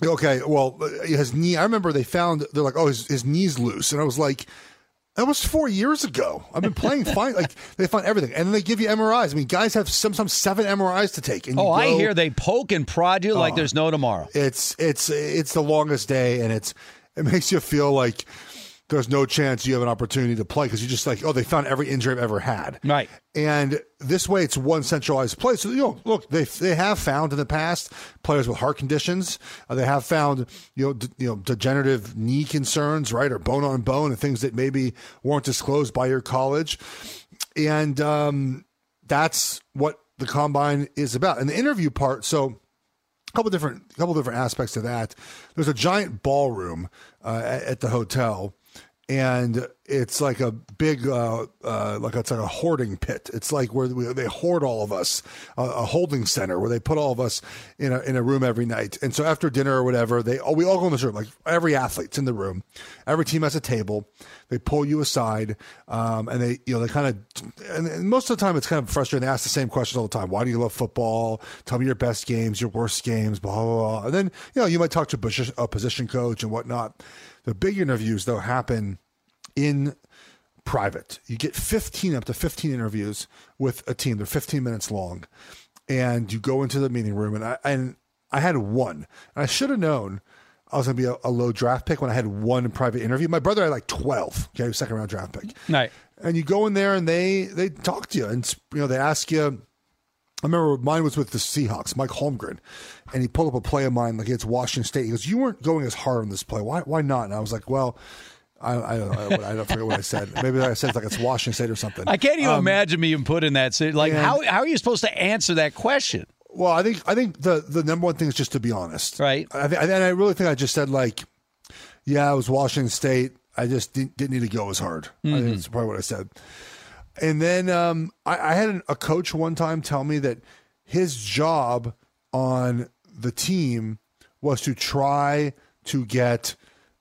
D: okay well his knee i remember they found they're like oh his, his knee's loose and i was like that was four years ago. I've been playing fine. Like they find everything, and then they give you MRIs. I mean, guys have sometimes seven MRIs to take. And
B: Oh, I hear they poke and prod you like
D: Oh.
B: there's no tomorrow.
D: It's it's it's the longest day, and it's it makes you feel like there's no chance you have an opportunity to play because you're just like, oh, they found every injury I've ever had.
B: Right.
D: And this way, it's one centralized place. So you know, look, they they have found in the past players with heart conditions. Uh, they have found you know d- you know degenerative knee concerns, right, or bone on bone, and things that maybe weren't disclosed by your college. And um, that's what the combine is about. And the interview part, so a couple different couple different aspects to that. There's a giant ballroom uh, at, at the hotel, and it's like a big uh, uh, like it's like a hoarding pit. It's like where they hoard all of us, a, a holding center where they put all of us in a in a room every night. And so after dinner or whatever, they oh, we all go in this room. Like every athlete's in the room. Every team has a table. They pull you aside, um, and they you know they kind of and, and most of the time it's kind of frustrating. They ask the same questions all the time. Why do you love football? Tell me your best games, your worst games, blah blah blah. And then you know you might talk to a position coach and whatnot. The big interviews though happen in private. You get 15 up to 15 interviews with a team. They're 15 minutes long. And you go into the meeting room and I and I had one. And I should have known I was going to be a, a low draft pick when I had one private interview. My brother had like 12, okay, second round draft pick.
B: Right.
D: And you go in there and they they talk to you and you know they ask you I remember mine was with the Seahawks, Mike Holmgren, and he pulled up a play of mine like it's Washington State. He goes, "You weren't going as hard on this play. Why? Why not?" And I was like, "Well, I, I don't know. I don't forget what I said. Maybe I said like it's Washington State or something."
B: I can't even
D: Um,
B: imagine me even put in that. Like,
D: and-
B: how, how are you supposed to answer that question?
D: Well, I think I think the the number one thing is just to be honest,
B: right?
D: I th- and I really think I just said like, yeah, it was Washington State. I just didn't, didn't need to go as hard. I
B: Mhm.
D: think that's probably what I said. And then um, I, I had an- a coach one time tell me that his job on the team was to try to get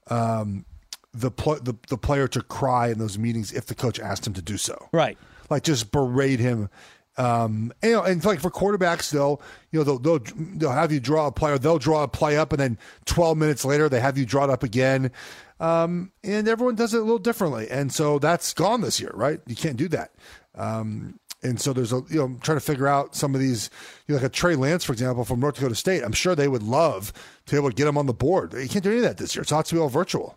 D: um, the, pl- the the player to cry in those meetings if the coach asked him to do so.
B: Right.
D: Like just berate him. Um, and, you know, and like for quarterbacks, they'll you know they'll, they'll they'll have you draw a player, they'll draw a play up, and then 12 minutes later they have you draw it up again. Um, and everyone does it a little differently, and so that's gone this year, right? You can't do that. Um, and so there's a you know I'm trying to figure out some of these you know, like a Trey Lance for example from North Dakota State. I'm sure they would love to be able to get him on the board. You can't do any of that this year. It's all to be all virtual.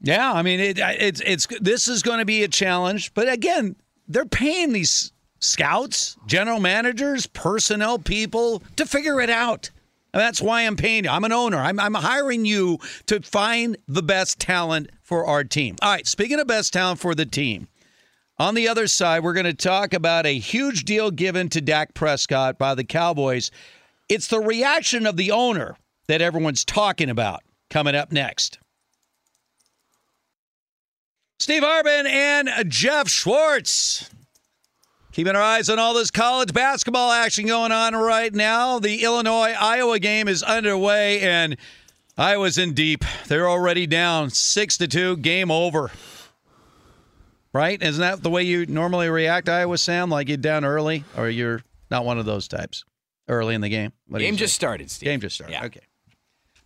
B: Yeah, I mean it, it's it's this is going to be a challenge, but again, they're paying these scouts, general managers, personnel people to figure it out. And that's why I'm paying you. I'm an owner. I'm, I'm hiring you to find the best talent for our team. All right, speaking of best talent for the team, on the other side, we're going to talk about a huge deal given to Dak Prescott by the Cowboys. It's the reaction of the owner that everyone's talking about coming up next. Steve Hartman and Jeff Schwartz. Keeping our eyes on all this college basketball action going on right now. The Illinois Iowa game is underway, and Iowa's in deep. They're already down six to two. Game over. Right? Isn't that the way you normally react, Iowa Sam? Like you're down early, or you're not one of those types early in the game? What
I: Game just started, Steve.
B: Game just started. Yeah. Okay.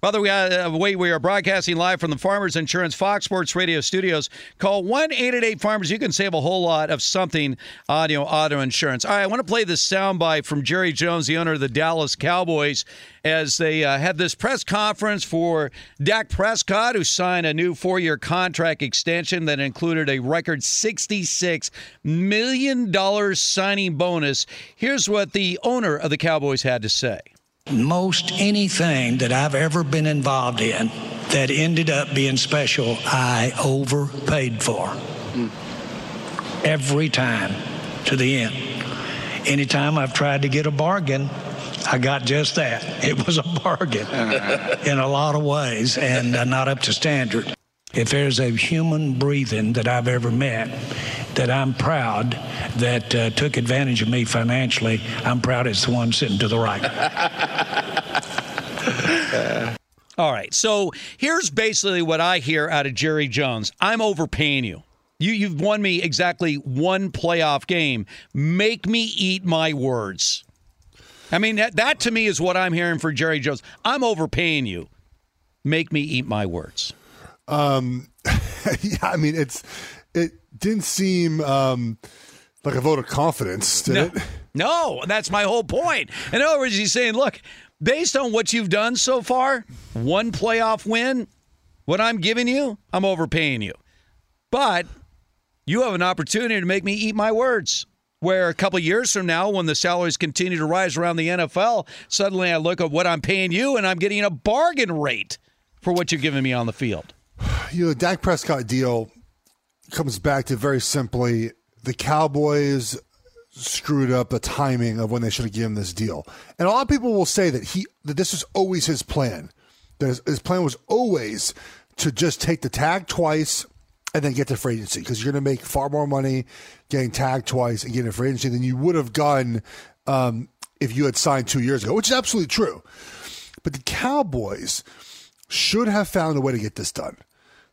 B: We got uh. We are broadcasting live from the Farmers Insurance Fox Sports Radio studios. Call one eight eight eight Farmers. You can save a whole lot of something audio auto insurance. All right, I want to play this soundbite from Jerry Jones, the owner of the Dallas Cowboys, as they uh, had this press conference for Dak Prescott, who signed a new four year contract extension that included a record sixty six million dollars signing bonus. Here's what the owner of the Cowboys had to say.
K: Most anything that I've ever been involved in that ended up being special, I overpaid for. Every time to the end. Anytime I've tried to get a bargain, I got just that. It was a bargain in a lot of ways and uh, not up to standard. If there's a human breathing that I've ever met that I'm proud that uh, took advantage of me financially, I'm proud it's the one sitting to the right.
B: All right. So here's basically what I hear out of Jerry Jones. I'm overpaying you. You you've won me exactly one playoff game. Make me eat my words. I mean that that to me is what I'm hearing for Jerry Jones. I'm overpaying you. Make me eat my words.
D: Um, yeah, I mean, it's it didn't seem um, like a vote of confidence, did
B: no,
D: it?
B: No, that's my whole point. In other words, he's saying, look, based on what you've done so far, one playoff win, what I'm giving you, I'm overpaying you. But you have an opportunity to make me eat my words. Where a couple years from now, when the salaries continue to rise around the NFL, suddenly I look at what I'm paying you and I'm getting a bargain rate for what you're giving me on the field.
D: You know, the Dak Prescott deal comes back to very simply the Cowboys screwed up the timing of when they should have given this deal. And a lot of people will say that he that this was always his plan. That his, his plan was always to just take the tag twice and then get to free agency because you're going to make far more money getting tagged twice and getting free agency than you would have gotten um, if you had signed two years ago, which is absolutely true. But the Cowboys should have found a way to get this done.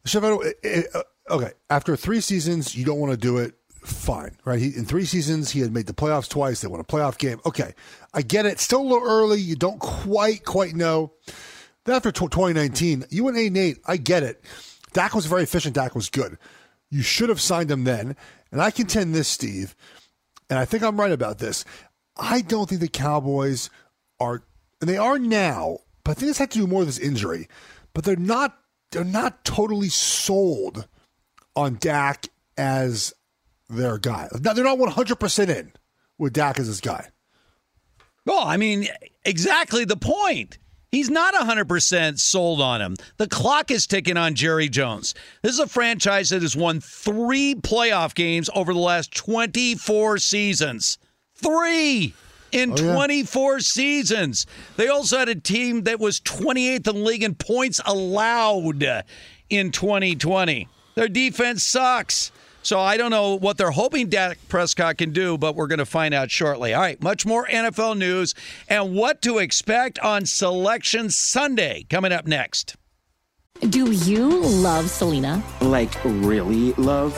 D: Should have found uh, okay, after three seasons, you don't want to do it. Fine, right? He, in three seasons, he had made the playoffs twice. They won a playoff game. Okay, I get it. Still a little early. You don't quite, quite know. Then after tw 2019, you went eight and eight. I get it. Dak was very efficient. Dak was good. You should have signed him then. And I contend this, Steve, and I think I'm right about this. I don't think the Cowboys are, and they are now, but I think this had to do more with this injury. But they're not. They're not totally sold on Dak as their guy. Now they're not 100 percent in with Dak as his guy.
B: Well, I mean, exactly the point. He's not 100% sold on him. The clock is ticking on Jerry Jones. This is a franchise that has won three playoff games over the last 24 seasons. Three in 24 seasons. They also had a team that was 28th in the league in points allowed in 2020. Their defense sucks. So I don't know what they're hoping Dak Prescott can do, but we're going to find out shortly. All right, much more NFL news and what to expect on Selection Sunday coming up next.
F: Do you love Selena?
G: Like, really love?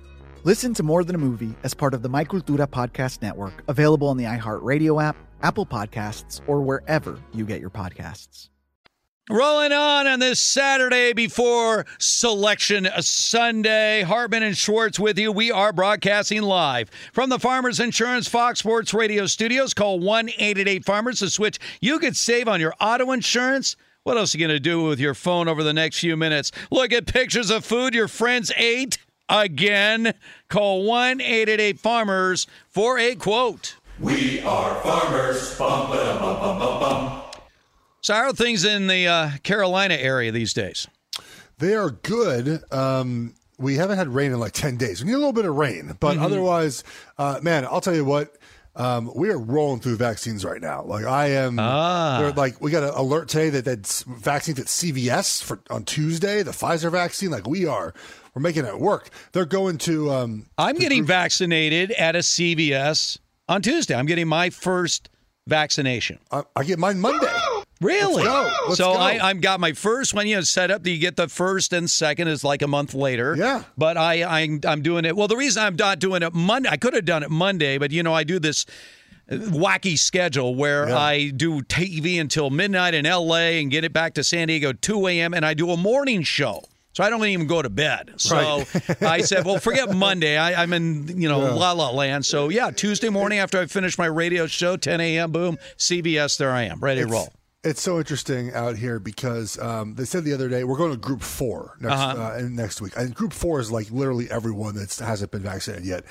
L: Listen to More Than a Movie as part of the My Cultura Podcast Network, available on the iHeartRadio app, Apple Podcasts, or wherever you get your podcasts.
B: Rolling on on this Saturday before Selection Sunday. Hartman and Schwartz with you. We are broadcasting live from the Farmers Insurance Fox Sports Radio studios. Call 1 888 Farmers to switch. You could save on your auto insurance. What else are you going to do with your phone over the next few minutes? Look at pictures of food your friends ate again. Call 1 888 Farmers for a quote.
C: We are farmers. Bum, ba, bum, bum, bum, bum.
B: So, how are things in the uh, Carolina area these days?
D: They are good. Um, we haven't had rain in like 10 days. We need a little bit of rain, but
B: Mhm.
D: otherwise, uh, man, I'll tell you what. Um, we are rolling through vaccines right now. Like I am,
B: Ah.
D: they're like we got an alert today that that vaccines at CVS for on Tuesday, the Pfizer vaccine. Like we are, we're making it work. They're going to. Um,
B: I'm getting vaccinated at a CVS on Tuesday. I'm getting my first vaccination.
D: I, I get mine Monday.
B: Really?
D: Let's go. Let's
B: so
D: go.
B: I, I've got my first one. You know, set up. You get the first and second is like a month later.
D: Yeah.
B: But I, I I'm doing it. Well, the reason I'm not doing it Monday, I could have done it Monday, but you know, I do this wacky schedule where
D: Yeah.
B: I do TV until midnight in LA and get it back to San Diego 2 a.m. and I do a morning show. So I don't even go to bed. So
D: Right.
B: I said, well, forget Monday. I, I'm in, you know,
D: Yeah.
B: la la land. So yeah, Tuesday morning after I finish my radio show, 10 a.m. Boom, CVS. There I am, ready to roll.
D: It's so interesting out here because um, they said the other day we're going to Group Four next
B: Uh-huh.
D: uh, next week. And Group Four is like literally everyone that hasn't been vaccinated yet.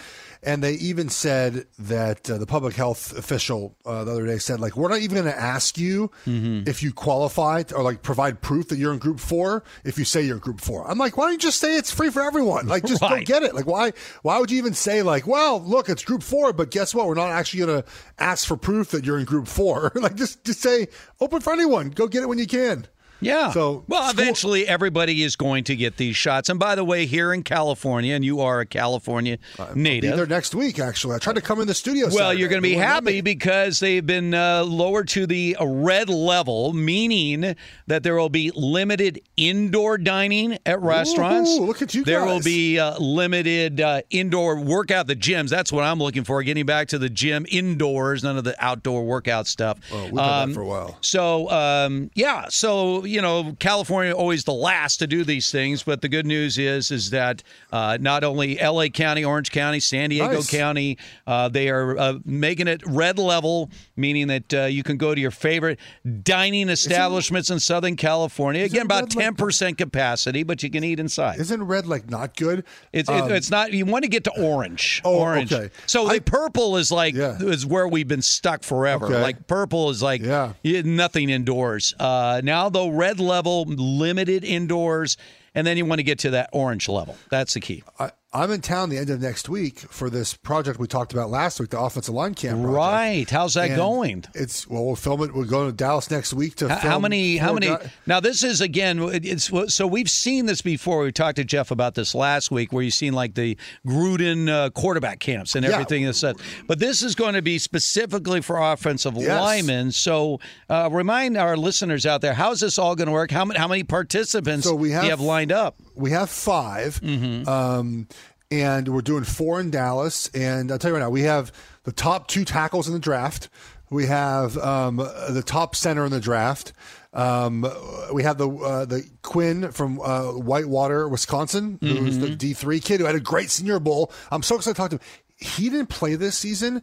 D: And they even said that uh, the public health official uh, the other day said like we're not even going to ask you
B: Mm-hmm.
D: if you qualify to- or like provide proof that you're in Group Four if you say you're in Group Four. I'm like, why don't you just say it's free for everyone? Like, just
B: Right.
D: don't get it. Like, why? Why would you even say like, well, look, it's Group Four, but guess what? We're not actually going to ask for proof that you're in Group Four. like, just just say open for anyone. Go get it when you can.
B: Yeah.
D: So
B: well,
D: school-
B: eventually everybody is going to get these shots. And by the way, here in California, and you are a California
D: I'll be
B: native.
D: there next week. Actually, I tried to come in the studio.
B: Well,
D: Saturday.
B: you're going to be
D: They wouldn't let
B: happy because they've been uh, lowered to the red level, meaning that there will be limited indoor dining at restaurants.
D: Ooh, look at you
B: There will be uh, limited uh, indoor workout. The gyms. That's what I'm looking for. Getting back to the gym indoors, none of the outdoor workout stuff.
D: Oh, we've done
B: Um,
D: that for a while.
B: So um, yeah, so you know, California always the last to do these things, but the good news is is that uh, not only L.A. County, Orange County, San Diego
D: Nice.
B: County, uh, they are uh, making it red level, meaning that uh, you can go to your favorite dining establishments in Southern California. Again, about ten percent capacity, but you can eat inside.
D: Isn't red like not good?
B: It's,
D: Um,
B: it's not. You want to get to orange.
D: Oh,
B: orange.
D: okay.
B: So the purple is like
D: Yeah.
B: is where we've been stuck forever.
D: Okay.
B: Like purple is like
D: Yeah.
B: nothing indoors. Uh, now though, red level, limited indoors, and then you want to get to that orange level. That's the key.
D: I, I'm in town the end of next week for this project we talked about last week, the offensive line camp. Project.
B: Right. How's that
D: And
B: going?
D: It's well, we'll film it. We're going to Dallas next week to
B: How,
D: film
B: how many? How many?
D: guy-
B: Now this is again. It's so we've seen this before. We talked to Jeff about this last week, where you've seen like the Gruden uh, quarterback camps and
D: Yeah.
B: everything that's said. But this is going to be specifically for offensive
D: Yes.
B: linemen. So uh, remind our listeners out there, how's this all going to work? How many? How many participants
D: So we
B: do
D: have-
B: you have lined up?
D: We have 5
B: Mm-hmm.
D: um, and we're doing four in Dallas. And I'll tell you right now, we have the top two tackles in the draft. We have um, the top center in the draft. Um, we have the uh, the Quinn from uh, Whitewater, Wisconsin, who's the D three kid who had a great Senior Bowl. I'm so excited to talk to him. He didn't play this season.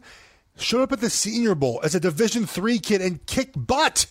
D: Showed up at the Senior Bowl as a Division three kid and kicked butt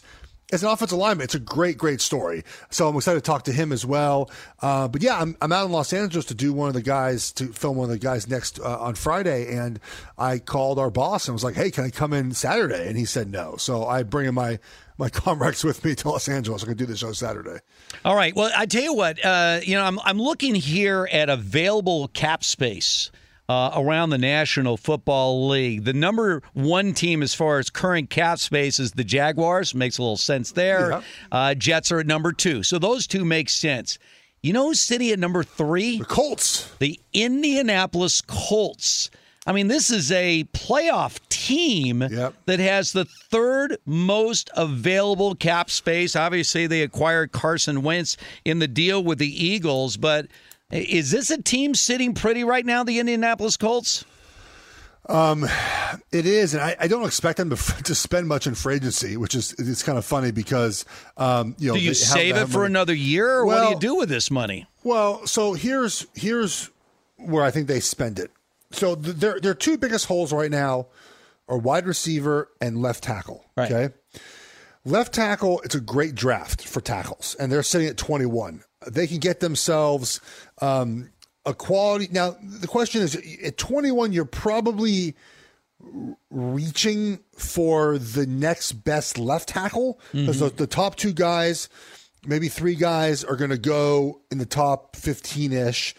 D: as an offensive lineman, it's a great, great story. So I'm excited to talk to him as well. Uh, but yeah, I'm, I'm out in Los Angeles to do one of the guys to film one of the guys next uh, on Friday, and I called our boss and was like, "Hey, can I come in Saturday?" And he said no. So I bring in my my Comrex with me to Los Angeles. I can do the show Saturday.
B: All right. Well, I tell you what. Uh, you know, I'm I'm looking here at available cap space. Uh, around the National Football League, the number one team as far as current cap space is the Jaguars. Makes a little sense there.
D: Yeah.
B: Uh, Jets are at number two, so those two make sense. You know city at number three? The
D: Colts.
B: The Indianapolis Colts. I mean, this is a playoff team that has the third most available cap space. Obviously, they acquired Carson Wentz in the deal with the Eagles, but is this a team sitting pretty right now, the Indianapolis Colts?
D: Um, it is, and I, I don't expect them to, to spend much in free agency, which is it's kind of funny because um, you know
B: do you save it for
D: money.
B: another year, or what do you do with this money?
D: Well, so here's here's where I think they spend it. So th- their their two biggest holes right now are wide receiver and left tackle. Okay. Left tackle, it's a great draft for tackles, and they're sitting at 21. They can get themselves um, a quality. Now, the question is at 21, you're probably reaching for the next best left tackle because the, the top two guys, maybe three guys, are going to go in the top 15 ish.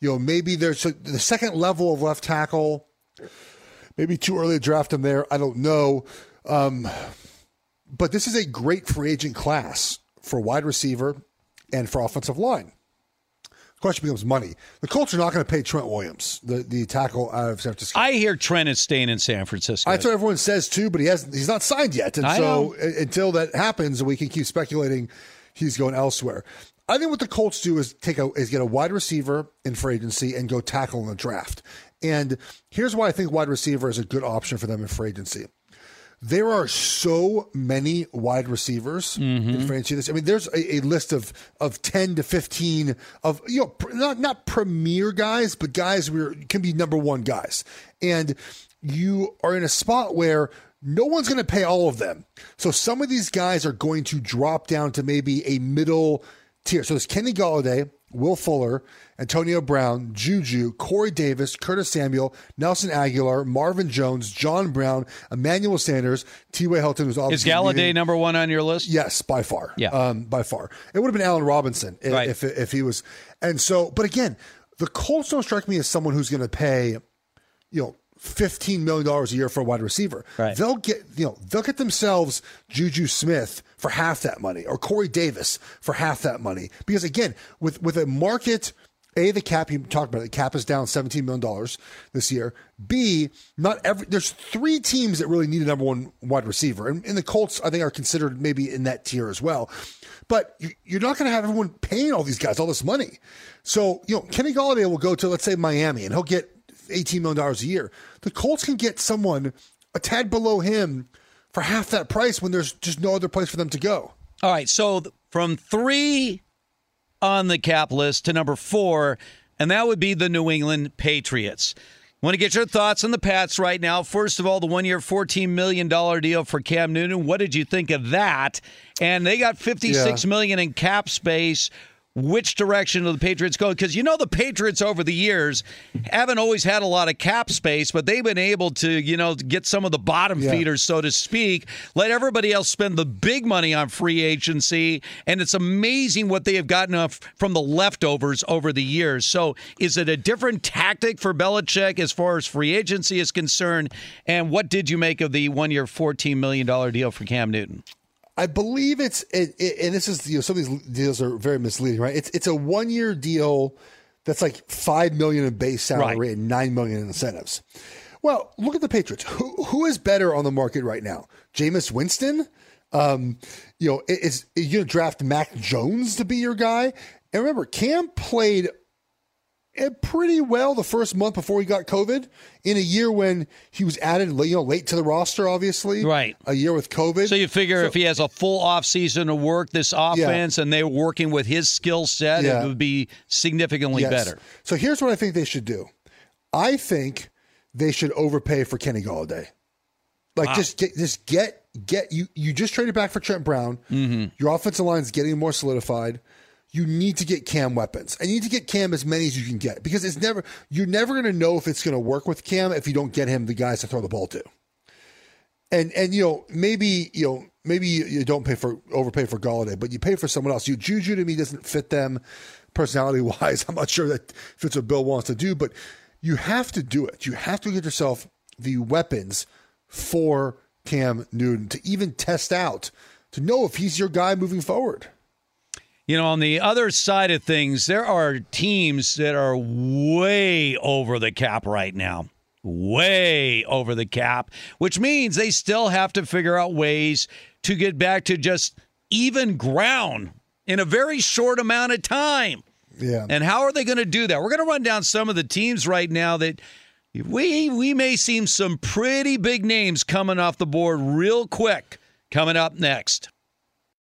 D: You know, maybe there's a, the second level of left tackle. Maybe too early to draft him there. I don't know. Um, but this is a great free agent class for wide receiver and for offensive line. The question becomes money. The Colts are not going to pay Trent Williams, the, the tackle out of San Francisco.
B: I hear Trent is staying in San Francisco.
D: That's what everyone says too, but he hasn't. he's not signed yet, and
B: I
D: so
B: know.
D: until that happens, we can keep speculating he's going elsewhere. I think what the Colts do is take a is get a wide receiver in free agency and go tackle in the draft. And here's why I think wide receiver is a good option for them in free agency. There are so many wide receivers in mm-hmm. free agency. This, I mean, there's a, a list of of ten to fifteen of you know pr- not not premier guys, but guys who can be number one guys. And you are in a spot where no one's going to pay all of them. So some of these guys are going to drop down to maybe a middle tier. So there's Kenny Golladay, Will Fuller, Antonio Brown, Juju, Corey Davis, Curtis Samuel, Nelson Agholor, Marvin Jones, John Brown, Emmanuel Sanders, T.Y. Hilton, who's
B: Is
D: obviously
B: Golladay
D: leaving.
B: number one on your list?
D: Yes, by far.
B: Yeah.
D: um, by far. It would have been Allen Robinson if,
B: Right.
D: if if he was. And so, but again, the Colts don't strike me as someone who's going to pay, you know. Fifteen million dollars a year for a wide receiver.
B: Right.
D: They'll get you know they'll get themselves Juju Smith for half that money or Corey Davis for half that money because again with with a market a the cap you talked about it, the cap is down seventeen million dollars this year. B not every there's three teams that really need a number one wide receiver and, and the Colts I think are considered maybe in that tier as well. But you- you're not going to have everyone paying all these guys all this money. So you know Kenny Golladay will go to let's say Miami and he'll get $18 million a year. The Colts can get someone a tad below him for half that price when there's just no other place for them to go.
B: All right. So th- from three on the cap list to number four, and that would be the New England Patriots. Want to get your thoughts on the Pats right now. First of all, the one year, $14 million deal for Cam Newton. What did you think of that? And they got fifty-six
D: Yeah.
B: million in cap space. Which direction do the Patriots go? Because you know the Patriots over the years haven't always had a lot of cap space, but they've been able to, you know, get some of the bottom
D: Yeah.
B: feeders, so to speak, let everybody else spend the big money on free agency. And it's amazing what they have gotten off from the leftovers over the years. So is it a different tactic for Belichick as far as free agency is concerned? And what did you make of the one year, $14 million deal for Cam Newton?
D: I believe it's it, it, and this is you know some of these deals are very misleading, right? It's it's a one year deal that's like five million in base salary and nine million in incentives. Well, look at the Patriots. Who who is better on the market right now? Jameis Winston. Um, you know, is, is you gonna draft Mac Jones to be your guy? And remember, Cam played it pretty well the first month before he got COVID in a year when he was added, you know, late to the roster, obviously.
B: Right.
D: A year with COVID.
B: So you figure if he has a full offseason to work this offense and they're working with his skill set,
D: Yeah.
B: it would be significantly
D: Yes.
B: better.
D: So here's what I think they should do. I think they should overpay for Kenny Golladay. Like
B: Wow.
D: just get just get get you you just traded back for Trent Brown.
B: Mm-hmm.
D: Your offensive line is getting more solidified. You need to get Cam weapons. And you need to get Cam as many as you can get because it's never you're never going to know if it's going to work with Cam if you don't get him the guys to throw the ball to. And and you know maybe you know maybe you, don't pay for overpay for Golladay, but you pay for someone else. You Juju to me doesn't fit them personality wise. I'm not sure that fits what Bill wants to do, but you have to do it. You have to get yourself the weapons for Cam Newton to even test out to know if he's your guy moving forward.
B: You know, on the other side of things, there are teams that are way over the cap right now. Way over the cap, which means they still have to figure out ways to get back to just even ground in a very short amount of time.
D: Yeah.
B: And how are they going to do that? We're going to run down some of the teams right now that we we may see some pretty big names coming off the board real quick coming up next.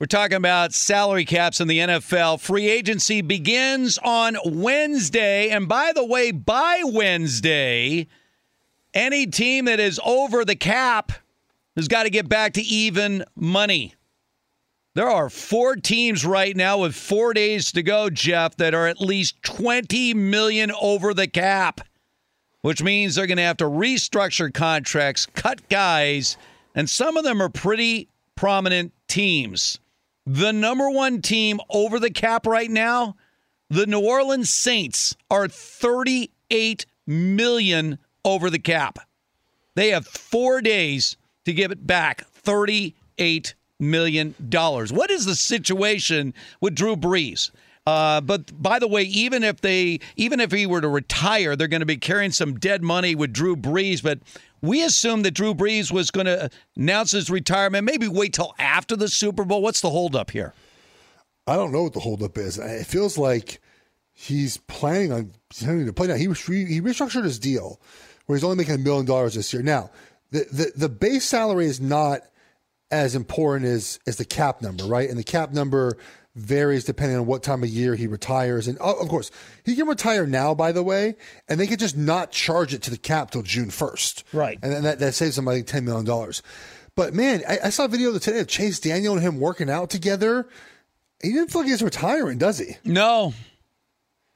B: We're talking about salary caps in the NFL. Free agency begins on Wednesday. And by the way, by Wednesday, any team that is over the cap has got to get back to even money. There are four teams right now with four days to go, Jeff, that are at least 20 million over the cap, which means they're going to have to restructure contracts, cut guys, and some of them are pretty prominent teams. The number one team over the cap right now, the New Orleans Saints, are 38 million over the cap. They have four days to give it back. 38 million dollars. What is the situation with Drew Brees? Uh, but by the way, even if they, even if he were to retire, they're going to be carrying some dead money with Drew Brees. But we assumed that Drew Brees was going to announce his retirement. Maybe wait till after the Super Bowl. What's the holdup here?
D: I don't know what the holdup is. It feels like he's planning on continuing to play now. He he restructured his deal where he's only making a million dollars this year. Now, the, the the base salary is not as important as as the cap number, right? And the cap number varies depending on what time of year he retires. And oh, of course, he can retire now, by the way, and they could just not charge it to the cap till June 1st.
B: Right.
D: And then that, that saves them, I think, $10 million. But man, I, I saw a video today of Chase Daniel and him working out together. He didn't feel like he's retiring, does he?
B: No.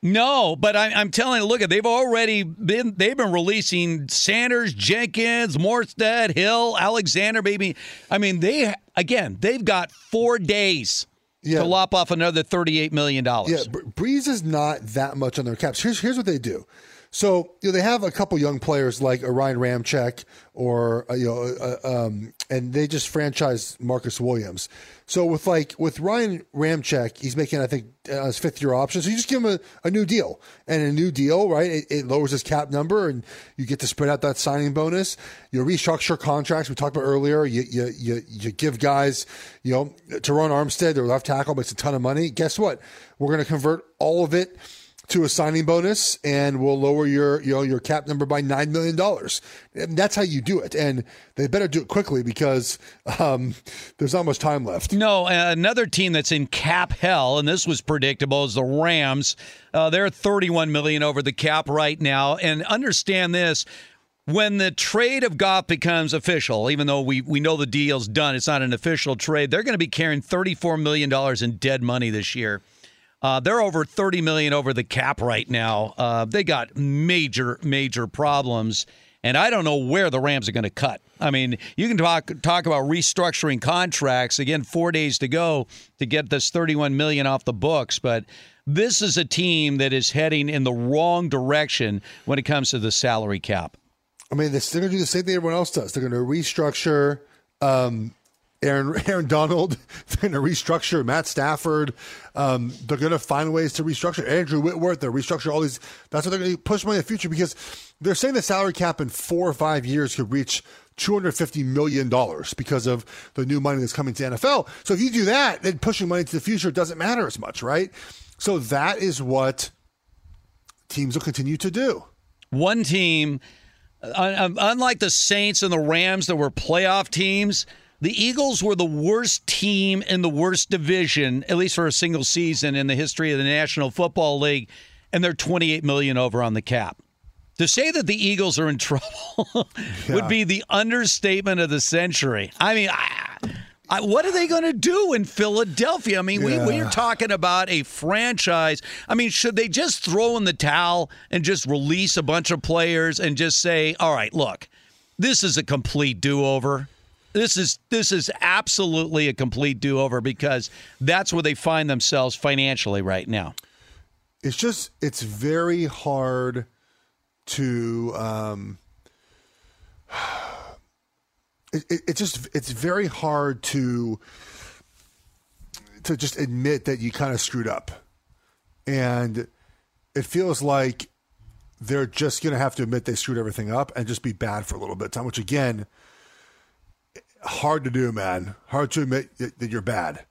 B: No, but I, I'm telling you, look, at they've already been they've been releasing Sanders, Jenkins, Morstead, Hill, Alexander, Maybe I mean, they again, they've got four days
D: Yeah.
B: to lop off another thirty-eight million dollars.
D: Yeah, Brees is not that much on their caps. Here's here's what they do. So you know they have a couple young players like Ryan Ramczyk or uh, you know, uh, um, and they just franchise Marcus Williams. So with like with Ryan Ramczyk, he's making I think uh, his fifth year option. So you just give him a, a new deal, and a new deal, right? It, it lowers his cap number, and you get to spread out that signing bonus. You restructure contracts. We talked about earlier. You you you, you give guys, you know, Terron Armstead, their left tackle, makes a ton of money. Guess what? We're going to convert all of it to a signing bonus and we'll lower your you know your cap number by nine million dollars. That's how you do it. And they better do it quickly because um, there's not much time left.
B: No, another team that's in cap hell, and this was predictable, is the Rams. Uh, they're 31 million over the cap right now, and understand this. When the trade of Goff becomes official, even though we, we know the deal's done, it's not an official trade. They're going to be carrying $34 million in dead money this year. Uh, they're over 30 million over the cap right now. Uh, they got major, major problems, and I don't know where the Rams are going to cut. I mean, you can talk talk about restructuring contracts again. Four days to go to get this 31 million off the books, but this is a team that is heading in the wrong direction when it comes to the salary cap.
D: I mean, they're going to do the same thing everyone else does. They're going to restructure um, Aaron Aaron Donald. They're going to restructure Matt Stafford. Um, they're going to find ways to restructure Andrew Whitworth. They're restructure all these. That's what they're going to push money in the future because they're saying the salary cap in four or five years could reach. $250 million because of the new money that's coming to NFL. So if you do that, then pushing money to the future doesn't matter as much, right? So that is what teams will continue to do.
B: One team, unlike the Saints and the Rams that were playoff teams, the Eagles were the worst team in the worst division, at least for a single season in the history of the National Football League, and they're 28 million over on the cap. To say that the Eagles are in trouble would be the understatement of the century. I mean, I, I, what are they going to do in Philadelphia? I mean, we, we're talking about a franchise. I mean, should they just throw in the towel and just release a bunch of players and just say, "All right, look, this is a complete do-over." This is this is absolutely a complete do-over because that's where they find themselves financially right now.
D: it's just it's very hard to um it, it, it just it's very hard to to just admit that you kind of screwed up and it feels like they're just going to have to admit they screwed everything up and just be bad for a little bit of time which again hard to do man hard to admit that you're bad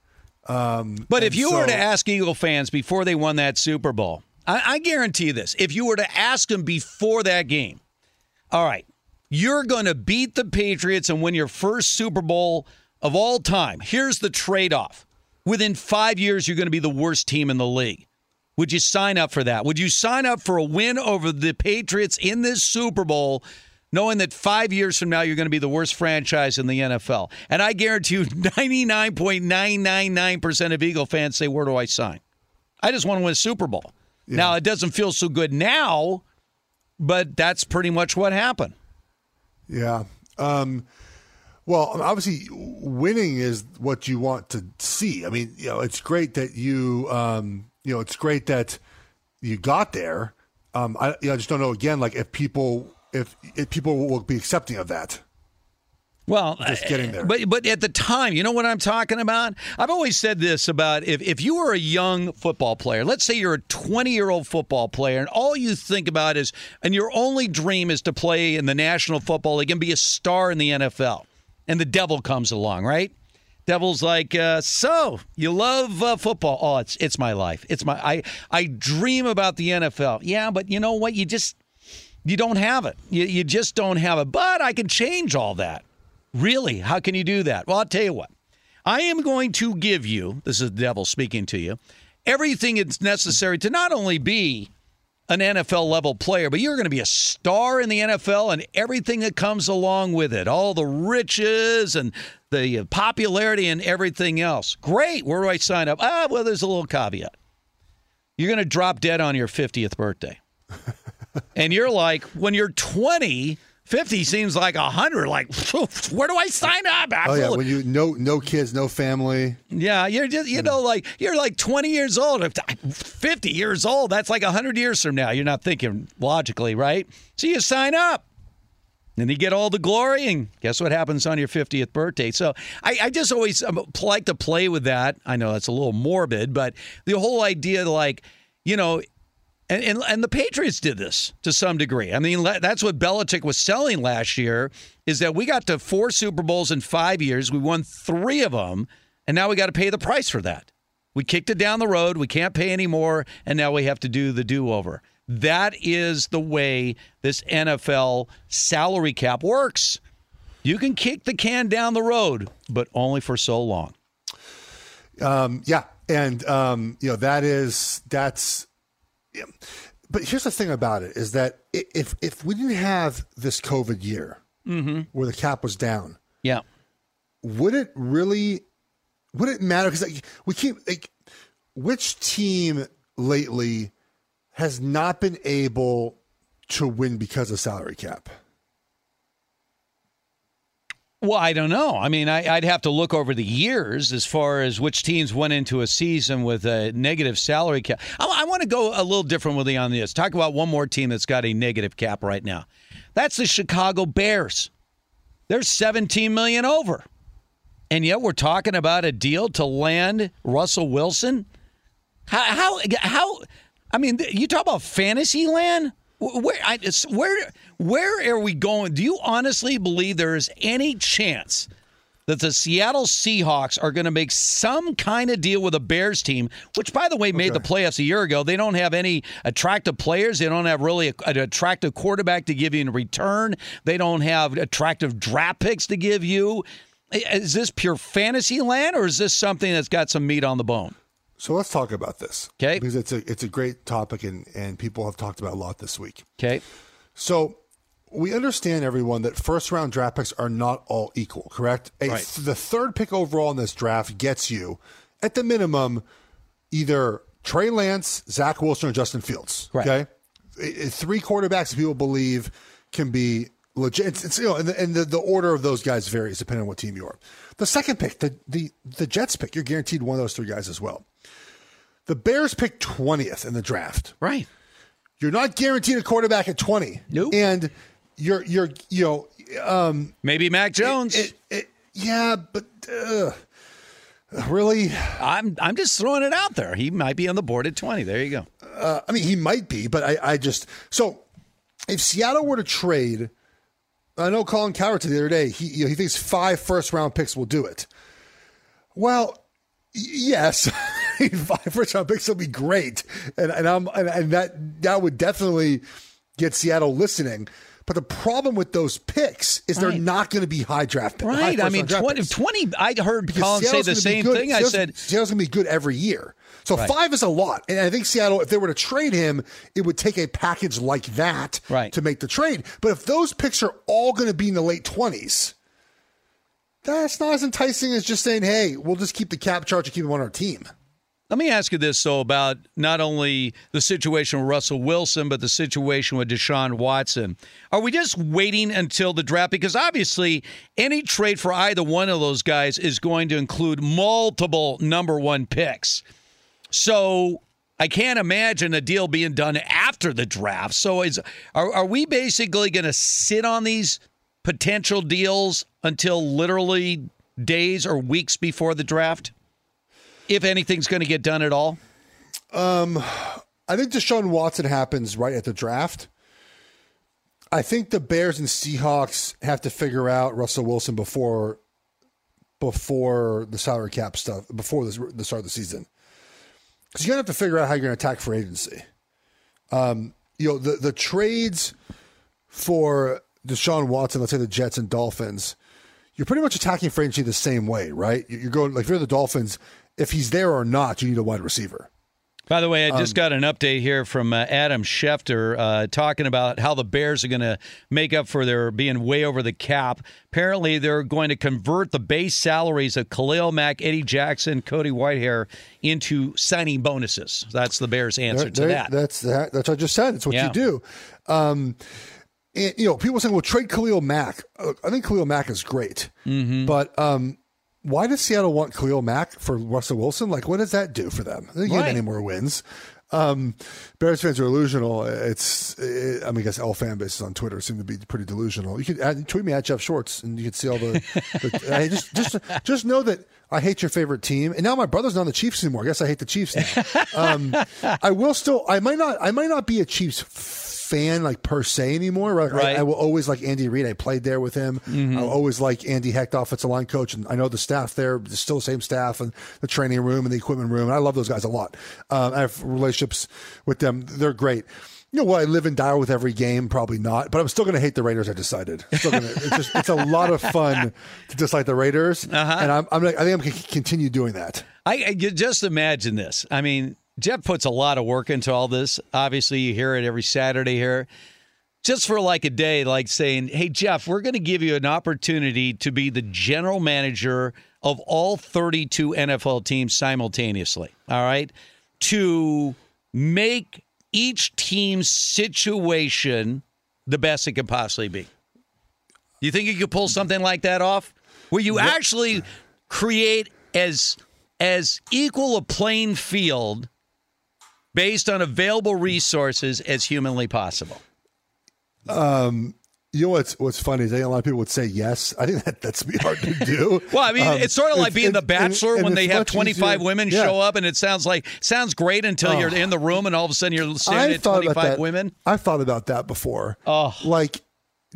D: um
B: But if you were to ask Eagle fans before they won that Super Bowl, I, I guarantee you this: if you were to ask them before that game, all right, you're going to beat the Patriots and win your first Super Bowl of all time. Here's the trade-off: within five years, you're going to be the worst team in the league. Would you sign up for that? Would you sign up for a win over the Patriots in this Super Bowl, knowing that five years from now you're going to be the worst franchise in the NFL? And I guarantee you, 99.999% of Eagle fans say, Where do I sign? I just want to win a Super Bowl. Now, it doesn't feel so good now, but that's pretty much what happened.
D: Yeah. Um, well, obviously, winning is what you want to see. I mean, you know, it's great that you, um, you know, it's great that you got there. Um, I, you know, I just don't know again, like if people, if, if people will be accepting of that.
B: Well,
D: Just getting there.
B: But but at the time, you know what I'm talking about? I've always said this about if, if you are a young football player, let's say you're a 20 year old football player, and all you think about is, and your only dream is to play in the National Football League and be a star in the NFL, and the devil comes along, right? Devil's like, uh, so you love uh, football? Oh, it's it's my life. It's my I I dream about the NFL. Yeah, but you know what? You just you don't have it. You you just don't have it. But I can change all that. Really? How can you do that? Well, I'll tell you what. I am going to give you, this is the devil speaking to you, everything it's necessary to not only be an NFL level player, but you're going to be a star in the NFL and everything that comes along with it, all the riches and the popularity and everything else. Great. Where do I sign up? Ah, well, there's a little caveat. You're going to drop dead on your 50th birthday. and you're like, when you're 20, 50 seems like 100. Like, where do I sign up?
D: Oh yeah, when you no no kids, no family.
B: Yeah, you're just you know like you're like 20 years old. 50 years old. That's like 100 years from now. You're not thinking logically, right? So you sign up. And you get all the glory, and guess what happens on your 50th birthday? So I, I just always um, like to play with that. I know that's a little morbid, but the whole idea, like, you know, and, and, and the Patriots did this to some degree. I mean, that's what Belichick was selling last year is that we got to four Super Bowls in five years. We won three of them, and now we got to pay the price for that. We kicked it down the road. We can't pay anymore, and now we have to do the do over. That is the way this NFL salary cap works. You can kick the can down the road, but only for so long.
D: Um, yeah, and um, you know that is that's. Yeah. But here's the thing about it is that if if we didn't have this COVID year
B: mm-hmm.
D: where the cap was down,
B: yeah,
D: would it really would it matter? Because like, we keep like which team lately has not been able to win because of salary cap?
B: Well, I don't know. I mean, I, would have to look over the years as far as which teams went into a season with a negative salary cap. I, I want to go a little different with you on this. Talk about one more team that's got a negative cap right now. That's the Chicago Bears. They're 17 million over. And yet we're talking about a deal to land Russell Wilson. How how how I mean, you talk about fantasy land. Where, I, where, where are we going? Do you honestly believe there is any chance that the Seattle Seahawks are going to make some kind of deal with a Bears team, which, by the way, made okay. the playoffs a year ago? They don't have any attractive players. They don't have really a, an attractive quarterback to give you in return. They don't have attractive draft picks to give you. Is this pure fantasy land, or is this something that's got some meat on the bone?
D: So let's talk about this.
B: Okay.
D: Because it's a it's a great topic and, and people have talked about a lot this week.
B: Okay.
D: So we understand everyone that first round draft picks are not all equal, correct? A,
B: right.
D: The third pick overall in this draft gets you, at the minimum, either Trey Lance, Zach Wilson, or Justin Fields.
B: Right.
D: Okay. Three quarterbacks people believe can be legit. It's, it's you know, and, the, and the, the order of those guys varies depending on what team you are. The second pick, the the the Jets pick, you're guaranteed one of those three guys as well. The Bears picked 20th in the draft.
B: Right.
D: You're not guaranteed a quarterback at 20.
B: Nope.
D: And you're you're you know um,
B: maybe Mac Jones.
D: It, it, it, yeah, but uh, really,
B: I'm I'm just throwing it out there. He might be on the board at 20. There you go.
D: Uh, I mean, he might be, but I, I just so if Seattle were to trade, I know Colin Cowherd the other day. He you know, he thinks five first round picks will do it. Well, yes. five first round picks will be great, and and I'm and, and that that would definitely get Seattle listening. But the problem with those picks is right. they're not going to be high draft picks.
B: Right. I mean, 20, 20, I heard because Colin Seattle's say the same thing.
D: Seattle's,
B: I said
D: Seattle's going to be good every year. So right. five is a lot. And I think Seattle, if they were to trade him, it would take a package like that
B: right.
D: to make the trade. But if those picks are all going to be in the late 20s, that's not as enticing as just saying, hey, we'll just keep the cap charge and keep him on our team.
B: Let me ask you this, though, about not only the situation with Russell Wilson, but the situation with Deshaun Watson. Are we just waiting until the draft? Because obviously, any trade for either one of those guys is going to include multiple number one picks. So I can't imagine a deal being done after the draft. So is are, are we basically going to sit on these potential deals until literally days or weeks before the draft? If anything's going to get done at all?
D: Um, I think Deshaun Watson happens right at the draft. I think the Bears and Seahawks have to figure out Russell Wilson before before the salary cap stuff, before the, start of the season. Because you're going to have to figure out how you're going to attack for agency. Um, you know, the, the trades for Deshaun Watson, let's say the Jets and Dolphins, you're pretty much attacking free agency the same way, right? You're going like if you're the Dolphins, if he's there or not, you need a wide receiver.
B: By the way, I just
D: Um,
B: got an update here from uh, Adam Schefter uh, talking about how the Bears are going to make up for their being way over the cap. Apparently, they're going to convert the base salaries of Khalil Mack, Eddie Jackson, Cody Whitehair into signing bonuses. That's the Bears' answer to that.
D: That's that, that's what I just said. It's what
B: Yeah.
D: you do. Um, and, you know, people saying, "Well, trade Khalil Mack." Uh, I think Khalil Mack is great,
B: Mm-hmm.
D: but um, why does Seattle want Khalil Mack for Russell Wilson? Like, what does that do for them? They don't get
B: Right.
D: any more wins. Um, Bears fans are delusional. It's, it, I mean, I guess all fan bases on Twitter seem to be pretty delusional. You could add, tweet me at Jeff Schwartz, and you can see all the. the I just, just, just know that I hate your favorite team, and now my brother's not on the Chiefs anymore. I guess I hate the Chiefs. Now. Um, I will still. I might not. I might not be a Chiefs fan like per se anymore. Right.
B: Right.
D: I, I will always like Andy Reid. I played there with him.
B: Mhm.
D: I always like Andy Heck, offensive line coach, and I know the staff there. It's still the same staff and the training room and the equipment room. And I love those guys a lot. Um, I have relationships with them. They're great. You know, will I live and die with every game? Probably not. But I'm still going to hate the Raiders. I decided. Gonna, it's just it's a lot of fun to dislike the Raiders,
B: Uh-huh.
D: and I'm, I'm like, I think I'm going to continue doing that.
B: I, I just imagine this. I mean, Jeff puts a lot of work into all this. Obviously, you hear it every Saturday here. Just for like a day, like saying, "Hey Jeff, we're going to give you an opportunity to be the general manager of all 32 NFL teams simultaneously." All right, to make each team's situation the best it could possibly be. You think you could pull something like that off? Where you actually create as as equal a playing field based on available resources as humanly possible.
D: Um, you know what's what's funny is I think a lot of people would say yes. I think that that's be hard to do.
B: Well, I mean,
D: Um,
B: it's sort of like being The
D: it's- and-
B: Bachelor
D: and
B: when they have 25 women
D: Yeah.
B: show up, and it sounds like sounds great until
D: Oh.
B: you're in the room, and all of a sudden you're staring
D: I
B: at
D: thought about
B: 25
D: that.
B: women.
D: I've thought about that before.
B: Oh,
D: like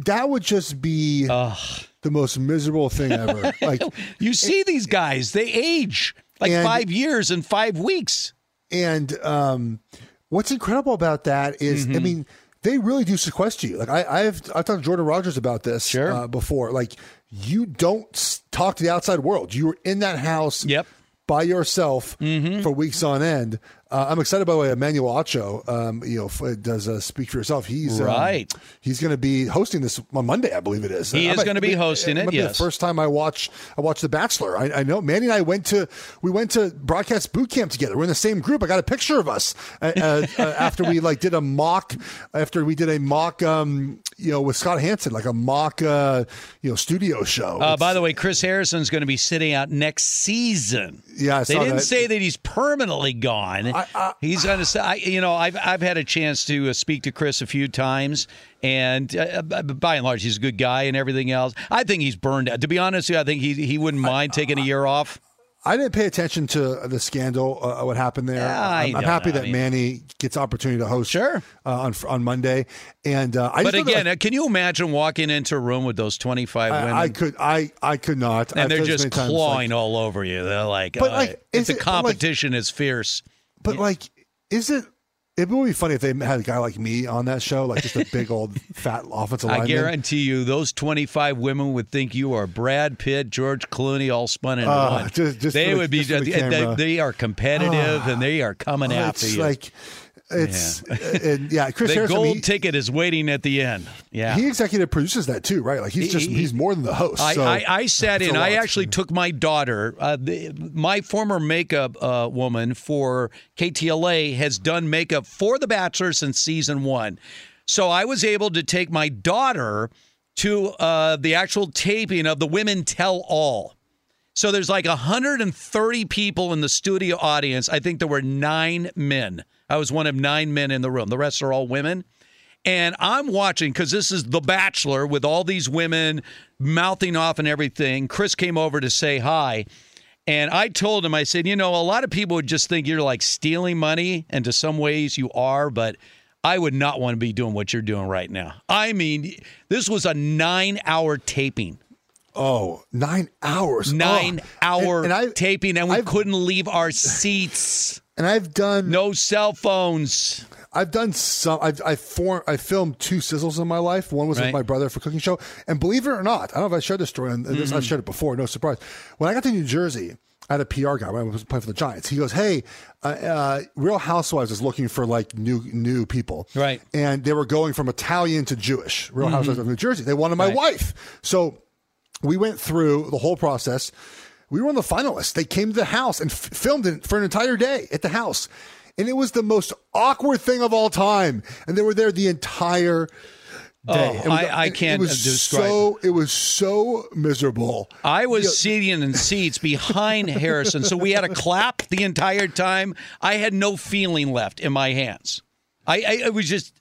D: that would just be the most miserable thing ever. like
B: you see these guys, they age like five years and five weeks.
D: And um, what's incredible about that is,
B: Mm-hmm.
D: I mean, they really do sequester you. Like I, I've I've talked to Jordan Rodgers about this uh, before. Like you don't talk to the outside world. You're in that house.
B: Yep.
D: By yourself
B: Mm-hmm.
D: for weeks on end. Uh, I'm excited by the way. Emmanuel Acho, um, you know, f- does uh, speak for yourself. He's um,
B: Right.
D: he's going to be hosting this on Monday, I believe it is.
B: He
D: I
B: is gonna be hosting it,
D: be
B: yes.
D: the first time I watch I watched The Bachelor. I, I know Manny and I went to we went to broadcast boot camp together. We're in the same group. I got a picture of us uh, uh, uh, after we like did a mock after we did a mock um, you know with Scott Hanson like a mock uh, you know studio show.
B: Uh, by the way, Chris Harrison's going to be sitting out next season.
D: Yeah, I
B: they didn't
D: that.
B: say that he's permanently gone. He's going to say, I, you know, I've I've had a chance to uh, speak to Chris a few times, and uh, by and large, he's a good guy and everything else. I think he's burned out. To be honest, with you, I think he he wouldn't mind taking a year off.
D: I didn't pay attention to the scandal, uh, what happened there.
B: I
D: I'm, I'm happy
B: know. I
D: that
B: mean-
D: Manny gets opportunity to host
B: Sure.
D: uh, on on Monday. And uh, I
B: but
D: just know that,
B: again, uh, can you imagine walking into a room with those twenty five
D: I,
B: women?
D: I could I I could not.
B: and
D: I've
B: they're just
D: many times,
B: clawing
D: like-
B: all over you. They're like,
D: But,
B: uh,
D: like,
B: if
D: is
B: the
D: it- like-
B: competition is fierce.
D: But like, is it? It would be funny if they had a guy like me on that show, like just a big old fat offensive lineman.
B: I guarantee you, those 25 women would think you are Brad Pitt, George Clooney, all spun into
D: Uh,
B: one.
D: just- just
B: they
D: the-
B: would be,
D: just the
B: they, they are competitive and they are coming
D: Oh,
B: after
D: it's
B: you.
D: like it's and yeah, Chris
B: the
D: Harrison.
B: gold
D: he,
B: ticket is waiting at the end. Yeah.
D: he executive produces that too, right? Like he's just
B: He-
D: he's more than the host.
B: I,
D: so
B: I, I sat in. I actually took my daughter. Uh, the, my former makeup uh, woman for KTLA has done makeup for The Bachelor since season one. So I was able to take my daughter to uh, the actual taping of the Women Tell All. So there's like 130 people in the studio audience. I think there were nine men. I was one of nine men in the room. The rest are all women. And I'm watching because this is The Bachelor with all these women mouthing off and everything. Chris came over to say hi. And I told him, I said, you know, a lot of people would just think you're like stealing money, and to some ways you are, but I would not want to be doing what you're doing right now. I mean, this was a nine hour taping.
D: Oh, nine hours.
B: Nine
D: Oh.
B: hour
D: And- and I-
B: taping, and we couldn't leave our seats.
D: And I've done
B: no cell phones.
D: I've done some. I've I form I filmed two sizzles in my life. One was
B: Right.
D: with my brother for cooking show, and believe it or not, I don't know if I shared this story. And this
B: Mm-hmm.
D: I've shared it before. No surprise. When I got to New Jersey, I had a PR guy. When I was playing for the Giants. He goes, "Hey, uh, uh, Real Housewives is looking for like new new people,
B: Right.
D: And they were going from Italian to Jewish. Real
B: Mhm.
D: Housewives of New Jersey. They wanted my
B: Right.
D: wife, so we went through the whole process. We were on the finalists. They came to the house and f- filmed it for an entire day at the house. And it was the most awkward thing of all time. And they were there the entire day.
B: Oh,
D: was-
B: I- I can't
D: It was
B: describe
D: so. It was so miserable.
B: I was sitting in seats behind Harrison, so we had to clap the entire time. I had no feeling left in my hands. I, I it was just.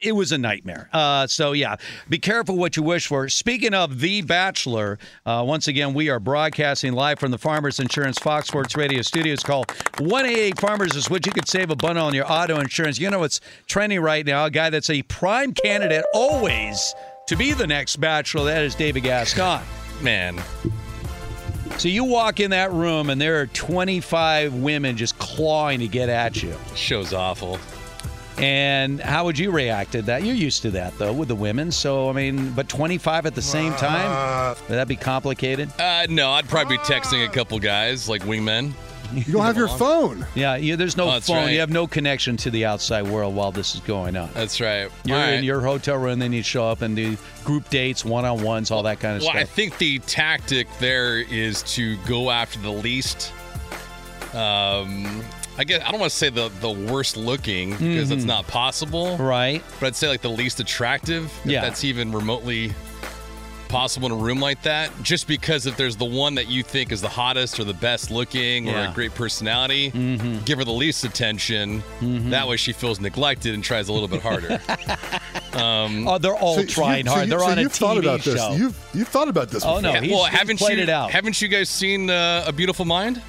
B: It was a nightmare. Uh, so yeah, be careful what you wish for. Speaking of The Bachelor, uh, once again we are broadcasting live from the Farmers Insurance Fox Sports Radio studios. Call one eight eight Farmers is what you could save a bundle on your auto insurance. You know what's trending right now? A guy that's a prime candidate always to be the next Bachelor. That is David Gascon.
H: Man,
B: So you walk in that room and there are 25 women just clawing to get at you.
H: Show's awful.
B: And how would you react to that? You're used to that though with the women. So I mean, but 25 at the same time? Would that be complicated?
H: Uh, no, I'd probably be texting a couple guys like wingmen.
D: You don't have your phone.
B: Yeah, you, there's no
H: Oh, that's
B: phone.
H: right.
B: You have no connection to the outside world while this is going on.
H: That's right.
B: You're
H: All
B: in your hotel room, then you show up and do group dates, one on ones, all that kind of stuff.
H: Well, I
B: stuff.
H: think the tactic there is to go after the least. Um, I guess I don't want to say the the worst looking because that's
B: Mhm.
H: not possible,
B: right?
H: But I'd say like the least attractive. If
B: Yeah.
H: that's even remotely possible in a room like that. Just because if there's the one that you think is the hottest or the best looking or a great personality,
B: Mhm.
H: give her the least attention.
B: Mhm.
H: That way she feels neglected and tries a little bit harder. um,
B: Oh, they're all
D: So- so
B: trying
D: you- so
B: hard.
D: you-
B: they're
D: so
B: on a
D: you've
B: TV
D: thought about this.
B: show.
D: You've you've thought about this.
B: Oh, no,
D: before.
B: he's-
H: well, haven't
B: played
H: you
B: it out.
H: haven't you guys seen uh, A Beautiful Mind?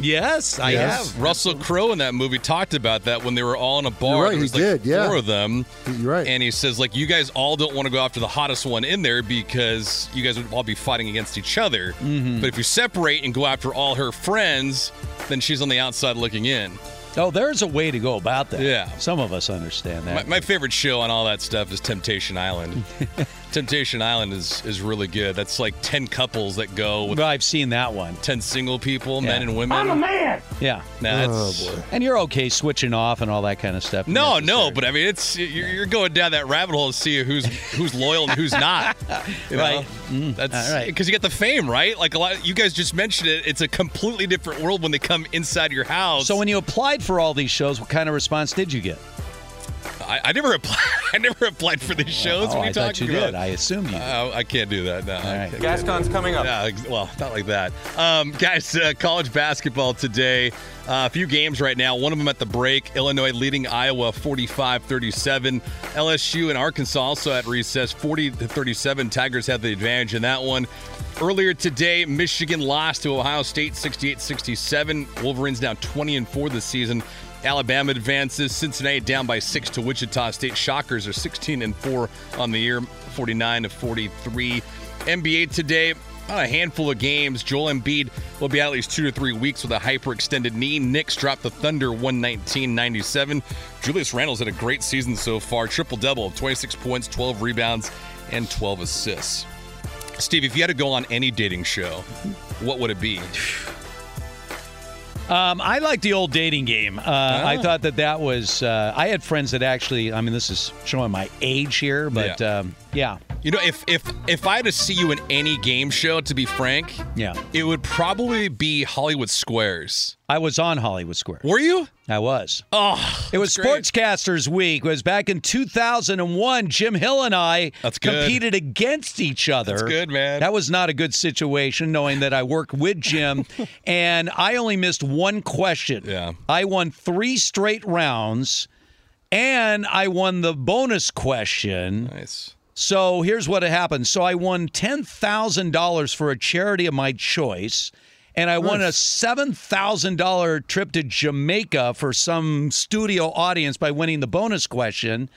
B: Yes, I
H: Yes.
B: have.
H: Russell Crowe in that movie talked about that when they were all in a bar.
D: You're right, he
H: like
D: did, yeah.
H: Four of them.
D: You're right.
H: And he says like, you guys all don't want to go after the hottest one in there because you guys would all be fighting against each other.
B: Mhm.
H: But if you separate and go after all her friends, then she's on the outside looking in.
B: Oh, there's a way to go about that.
H: Yeah.
B: Some of us understand
H: My,
B: that.
H: my favorite show on all that stuff is Temptation Island. Temptation Island is is really good. That's like ten couples that go. With
B: I've seen that one.
H: Ten single people, men and women.
B: I'm a man. Yeah.
H: Nah, that's,
B: And you're okay switching off and all that kind of stuff.
H: No, no, but I mean, it's you're, you're going down that rabbit hole to see who's who's loyal and who's not. You know?
B: Right. Mm,
H: That's
B: all right.
H: because you get the fame, right? Like a lot, you guys just mentioned it. It's a completely different world when they come inside your house.
B: So when you applied for all these shows, what kind of response did you get?
H: I, I never applied. I never applied for these shows.
B: Oh,
H: what are you
B: I thought you
H: about?
B: did. I assumed you.
H: Uh, I can't do that. No. All
B: right.
C: Gascon's coming up.
H: Yeah, well, not like that. Um, guys, uh, college basketball today. Uh, a few games right now. One of them at the break. Illinois leading Iowa 45-37. LSU and Arkansas also at recess 40 to 37. Tigers have the advantage in that one. Earlier today, Michigan lost to Ohio State 68-67. Wolverines now 20 and 4 this season. Alabama advances. Cincinnati down by six to Wichita State. Shockers are 16 and four on the year, 49 to 43. NBA today. About a handful of games. Joel Embiid will be out at least two to three weeks with a hyperextended knee. Knicks dropped the Thunder 119-97. Julius Randle's had a great season so far. Triple double, 26 points, 12 rebounds, and 12 assists. Steve, if you had to go on any dating show, what would it be?
B: Um, I like the old dating game. Uh, I
H: Ah.
B: thought that that was. Uh, I had friends that actually. I mean, this is showing my age here, but
H: Yeah.
B: um, yeah.
H: You know, if if if I had to see you in any game show, to be frank,
B: Yeah.
H: it would probably be Hollywood Squares.
B: I was on Hollywood Square.
H: Were you?
B: I was.
H: Oh,
B: It was
H: great.
B: Sportscasters Week. It was back in 2001. Jim Hill and I
H: That's good.
B: competed against each other.
H: That's good, man.
B: That was not a good situation, knowing that I worked with Jim, and I only missed one question.
H: Yeah.
B: I won three straight rounds, and I won the bonus question.
H: Nice.
B: So here's what happened. So I won ten thousand dollars for a charity of my choice, and I won a seven thousand dollar trip to Jamaica for some studio audience by winning the bonus question.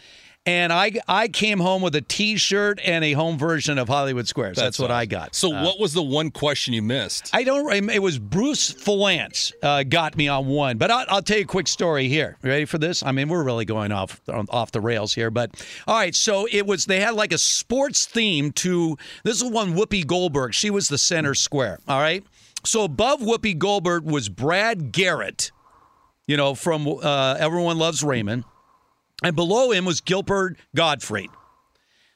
B: And I I came home with a T-shirt and a home version of Hollywood Squares. That's, what I got.
H: So,
B: Uh,
H: what was the one question you missed?
B: I don't. It was Bruce Vilanch uh, got me on one, but I'll, I'll tell you a quick story here. You ready for this? I mean, we're really going off off the rails here, but all right. So it was. They had like a sports theme to. This is one Whoopi Goldberg. She was the center square. All right. So above Whoopi Goldberg was Brad Garrett. You know, from uh, Everyone Loves Raymond, and below him was Gilbert Gottfried.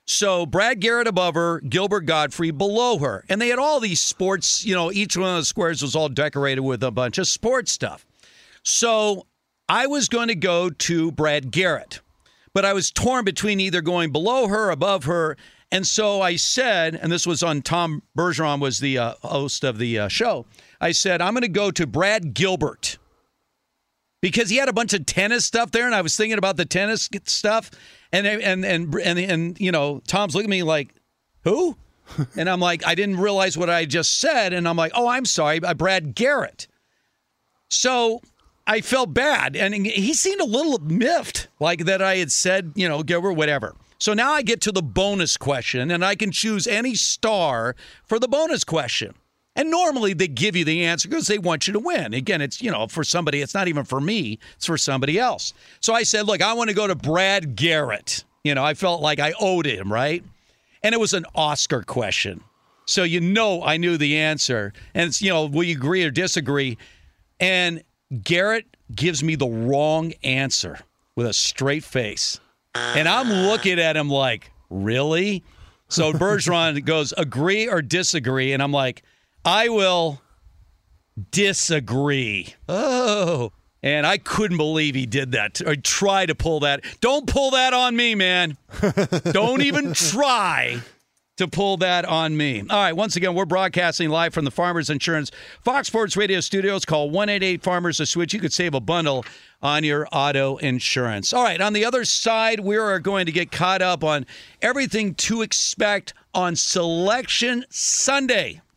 B: So Brad Garrett above her, Gilbert Gottfried below her. And they had all these sports, you know, each one of the squares was all decorated with a bunch of sports stuff. So I was going to go to Brad Garrett, but I was torn between either going below her, above her. And so I said, and this was on Tom Bergeron was the uh, host of the uh, show. I said, I'm going to go to Brad Gilbert because he had a bunch of tennis stuff there, and I was thinking about the tennis stuff, and and and and and, you know, Tom's looking at me like, who? and I'm like, I didn't realize what I just said, and I'm like, oh, I'm sorry, uh, Brad Garrett. So I felt bad, and he seemed a little miffed, like that I had said, you know, Gilbert, whatever. So now I get to the bonus question, and I can choose any star for the bonus question. And normally they give you the answer because they want you to win. Again, it's, you know, for somebody, it's not even for me, it's for somebody else. So I said, look, I want to go to Brad Garrett. You know, I felt like I owed him, right? And it was an Oscar question. So you know I knew the answer. And it's, you know, will you agree or disagree? And Garrett gives me the wrong answer with a straight face. And I'm looking at him like, really? So Bergeron goes, agree or disagree? And I'm like, I will disagree. Oh. And I couldn't believe he did that or try to pull that. Don't pull that on me, man. Don't even try to pull that on me. All right, once again, we're broadcasting live from the Farmers Insurance Fox Sports Radio studios. Call 188 Farmers to Switch. You could save a bundle on your auto insurance. All right, on the other side, we are going to get caught up on everything to expect on Selection Sunday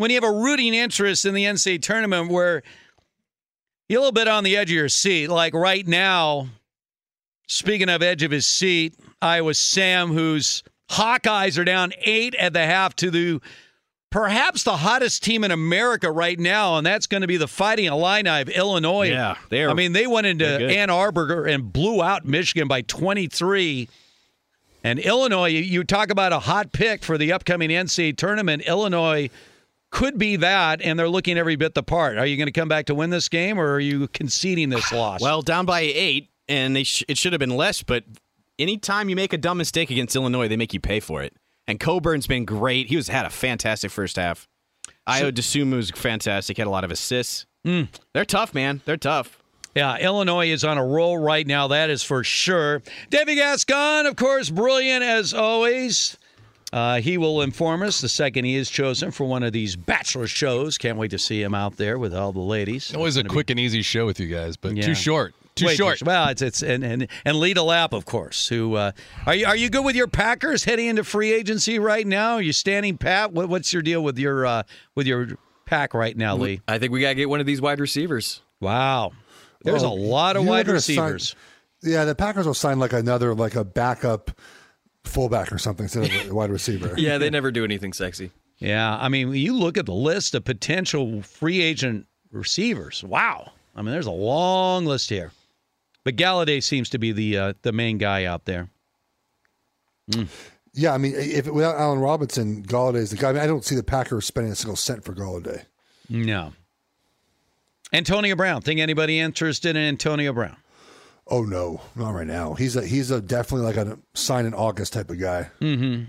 B: when you have a rooting interest in the NCAA tournament where you're a little bit on the edge of your seat. Like right now, speaking of edge of his seat, Iowa Sam, whose Hawkeyes are down eight at the half to the perhaps the hottest team in America right now, and that's going to be the Fighting Illini of Illinois.
I: Yeah, they are-
B: I mean, they went into. Ann Arbor and blew out Michigan by 23. And Illinois, you, you talk about a hot pick for the upcoming NCAA tournament. Illinois could be that, and they're looking every bit the part. Are you going to come back to win this game, or are you conceding this loss?
I: Well, down by eight, and they sh- it should have been less. But anytime you make a dumb mistake against Illinois, they make you pay for it. And Cockburn's been great. He was had a fantastic first half. Ayo Dosunmu was fantastic. Had a lot of assists.
B: Mm.
I: They're tough, man. They're tough.
B: Yeah, Illinois is on a roll right now. That is for sure. Davy Gascon, of course, brilliant as always. Uh, he will inform us the second he is chosen for one of these bachelor shows. Can't wait to see him out there with all the ladies.
H: Always a
B: It's gonna
H: quick and easy show with you guys, but
B: Yeah.
H: too short. Too
B: Way
H: short.
B: Well, it's it's and and and Lita Lap, of course. Who uh, are you? Are you good with your Packers heading into free agency right now? Are you standing pat? What, what's your deal with your uh, with your pack right now, Lee?
M: I think we gotta get one of these wide receivers.
B: Wow, there's
D: Well,
B: a lot of wide
D: gonna sign-
B: receivers.
D: yeah, the Packers will sign like another like a backup fullback or something instead of a wide receiver.
M: Yeah, they never do anything sexy.
B: Yeah, I mean, you look at the list of potential free agent receivers. Wow, I mean, there's a long list here. But Golladay seems to be the uh, the main guy out there.
D: Yeah, I mean, if without Allen Robinson, Golladay's the guy. I, mean, I don't see the Packers spending a single cent for Golladay.
B: No. Antonio Brown. Think anybody interested in Antonio Brown?
D: Oh no, not right now. He's a he's a definitely like a sign in August type of guy.
B: Mm-hmm.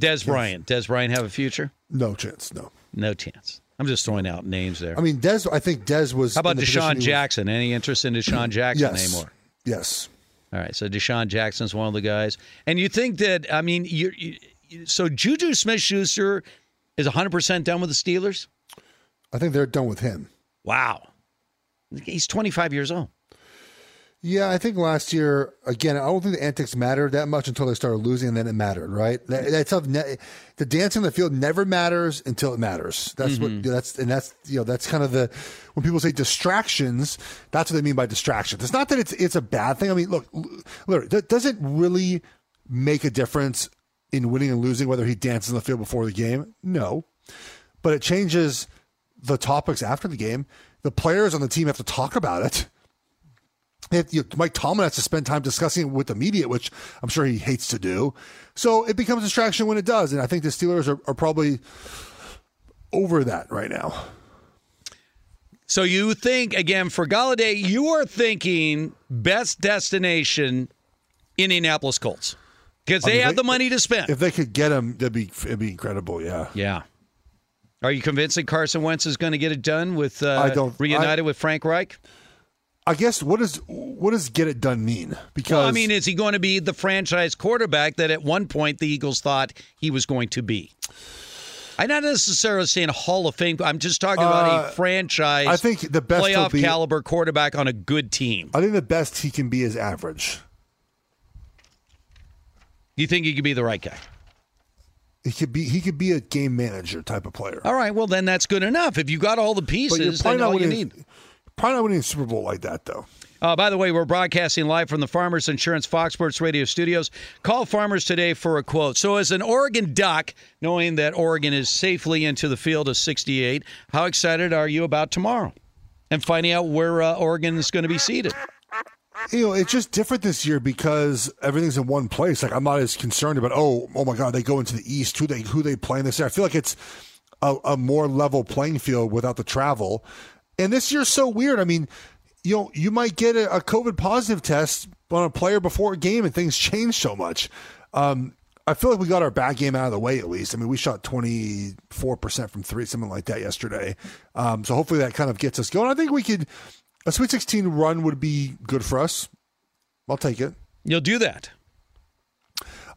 B: Dez Bryant. Dez Bryant have a future?
D: No chance. No.
B: No chance. I'm just throwing out names there.
D: I mean, Dez. I think Dez was.
B: How about DeSean
D: he was-
B: Jackson? Any interest in DeSean Jackson
D: Yes.
B: anymore?
D: Yes.
B: All right. So DeSean Jackson's one of the guys. And you think that, I mean, you you- so Juju Smith Schuster is 100% done with the Steelers?
D: I think they're done with him.
B: Wow. He's 25 years old.
D: Yeah, I think last year again. I don't think the antics mattered that much until they started losing, and then it mattered. Right? That, that stuff, ne- the dancing on the field never matters until it matters. That's
B: Mhm.
D: what. That's and that's you know that's kind of the when people say distractions. That's what they mean by distractions. It's not that it's it's a bad thing. I mean, look, literally, does it really make a difference in winning and losing whether he dances on the field before the game? No, but it changes the topics after the game. The players on the team have to talk about it. You, Mike Tomlin has to spend time discussing it with the media, which I'm sure he hates to do. So it becomes a distraction when it does. And I think the Steelers are, are probably over that right now.
B: So you think, again, for Golladay, you are thinking best destination Indianapolis Colts because
D: I
B: they
D: mean,
B: have the money to spend.
D: If they could get him, that'd be, it'd be incredible. Yeah.
B: Yeah. Are you convinced that Carson Wentz is going to get it done with uh,
D: I don't-
B: reunited
D: I-
B: with Frank Reich?
D: I guess what does what does get it done mean? Because
B: Well, I mean, is he going to be the franchise quarterback that at one point the Eagles thought he was going to be? I'm not necessarily saying a Hall of Fame. I'm just talking about
D: Uh,
B: a franchise.
D: I think the best
B: playoff
D: be-
B: caliber quarterback on a good team.
D: I think the best he can be is average.
B: You think he could be the right guy?
D: He could be he could be a game manager type of player.
B: All right, well then that's good enough. If you got all the pieces, then all you need.
D: Probably not winning a Super Bowl like that though.
B: Uh, by the way, we're broadcasting live from the Farmers Insurance Fox Sports Radio studios. Call Farmers today for a quote. So, as an Oregon Duck, knowing that Oregon is safely into the field of 68, how excited are you about tomorrow and finding out where uh, Oregon is going to be seated?
D: You know, it's just different this year because everything's in one place. Like I'm not as concerned about oh oh my god they go into the East who they who they play in this year. I feel like it's a, a more level playing field without the travel. And this year's so weird. I mean, you know, you might get a, a COVID positive test on a player before a game, and things change so much. Um, I feel like we got our bad game out of the way at least. I mean, we shot 24% from three, something like that yesterday. Um, so hopefully that kind of gets us going. I think we could, a Sweet 16 run would be good for us. I'll take it.
B: You'll do that.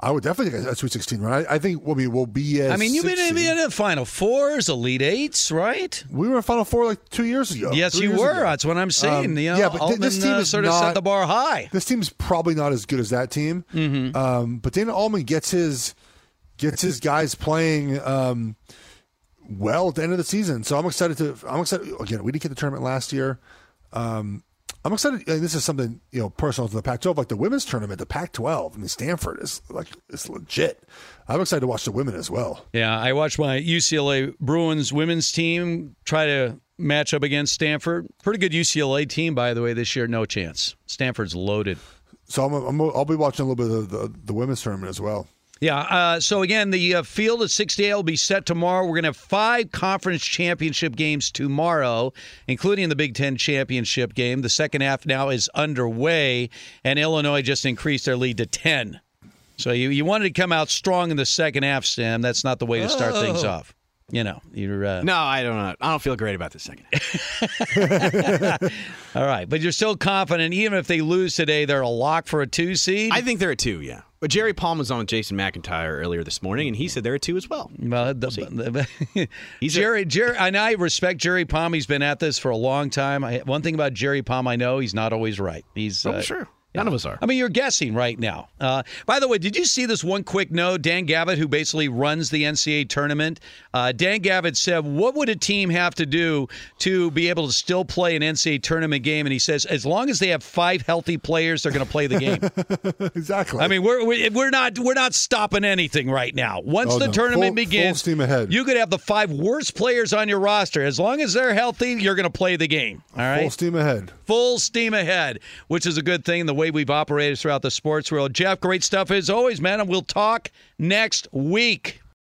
D: I would definitely take a Sweet 16 run. I, I think I mean, we'll be as
B: I mean, you've been in, the Final Fours, Elite Eights, right?
D: We were in Final Four like two years ago.
B: Yes, you were.
D: ago.
B: That's what I'm saying.
D: Um,
B: you know,
D: yeah, but th- this team
B: uh, sort of
D: not,
B: set the bar high.
D: This team's probably not as good as that team.
B: Mm-hmm.
D: Um, but Dana Altman gets his gets his guys playing um, well at the end of the season. So I'm excited to. I'm excited again. We didn't get the tournament last year. Um, I'm excited. And this is something you know personal to the Pac-12, like the women's tournament, the Pac-12. I mean, Stanford is like it's legit. I'm excited to watch the women as well.
B: Yeah, I watched my UCLA Bruins women's team try to match up against Stanford. Pretty good UCLA team, by the way, this year. No chance. Stanford's loaded.
D: So I'm, I'm I'll be watching a little bit of the, the women's tournament as well.
B: Yeah. Uh, so again, the uh, field at 68 will be set tomorrow. We're going to have five conference championship games tomorrow, including the Big Ten championship game. The second half now is underway, and Illinois just increased their lead to 10. So you, you wanted to come out strong in the second half, Sam. That's not the way to start things
I: Oh.
B: off. You know, you're. Uh,
I: No, I don't know. I don't feel great about the second.
B: All right, but you're still confident, even if they lose today, they're a lock for a two seed.
I: I think they're a two. Yeah. But Jerry Palm was on with Jason McIntyre earlier this morning, and he said there are two as well.
B: Well, the, the, Jerry, Jerry, and I respect Jerry Palm. He's been at this for a long time. I, one thing about Jerry Palm, I know he's not always right. He's
I: Oh, uh, sure. None of us are.
B: I mean, you're guessing right now. Uh, by the way, did you see this one quick note? Dan Gavitt, who basically runs the NCAA tournament, uh, Dan Gavitt said, "What would a team have to do to be able to still play an NCAA tournament game?" And he says, "As long as they have five healthy players, they're going to play the game."
D: exactly.
B: I mean, we're we- we're not we're not stopping anything right now. Once
D: Oh,
B: the
D: no.
B: tournament
D: Full-
B: begins,
D: full steam ahead.
B: You could have the five worst players on your roster. As long as they're healthy, you're going to play the game. All right,
D: Full steam ahead.
B: full steam ahead, which is a good thing. The way we've operated throughout the sports world. Jeff, great stuff as always, man. And we'll talk next week.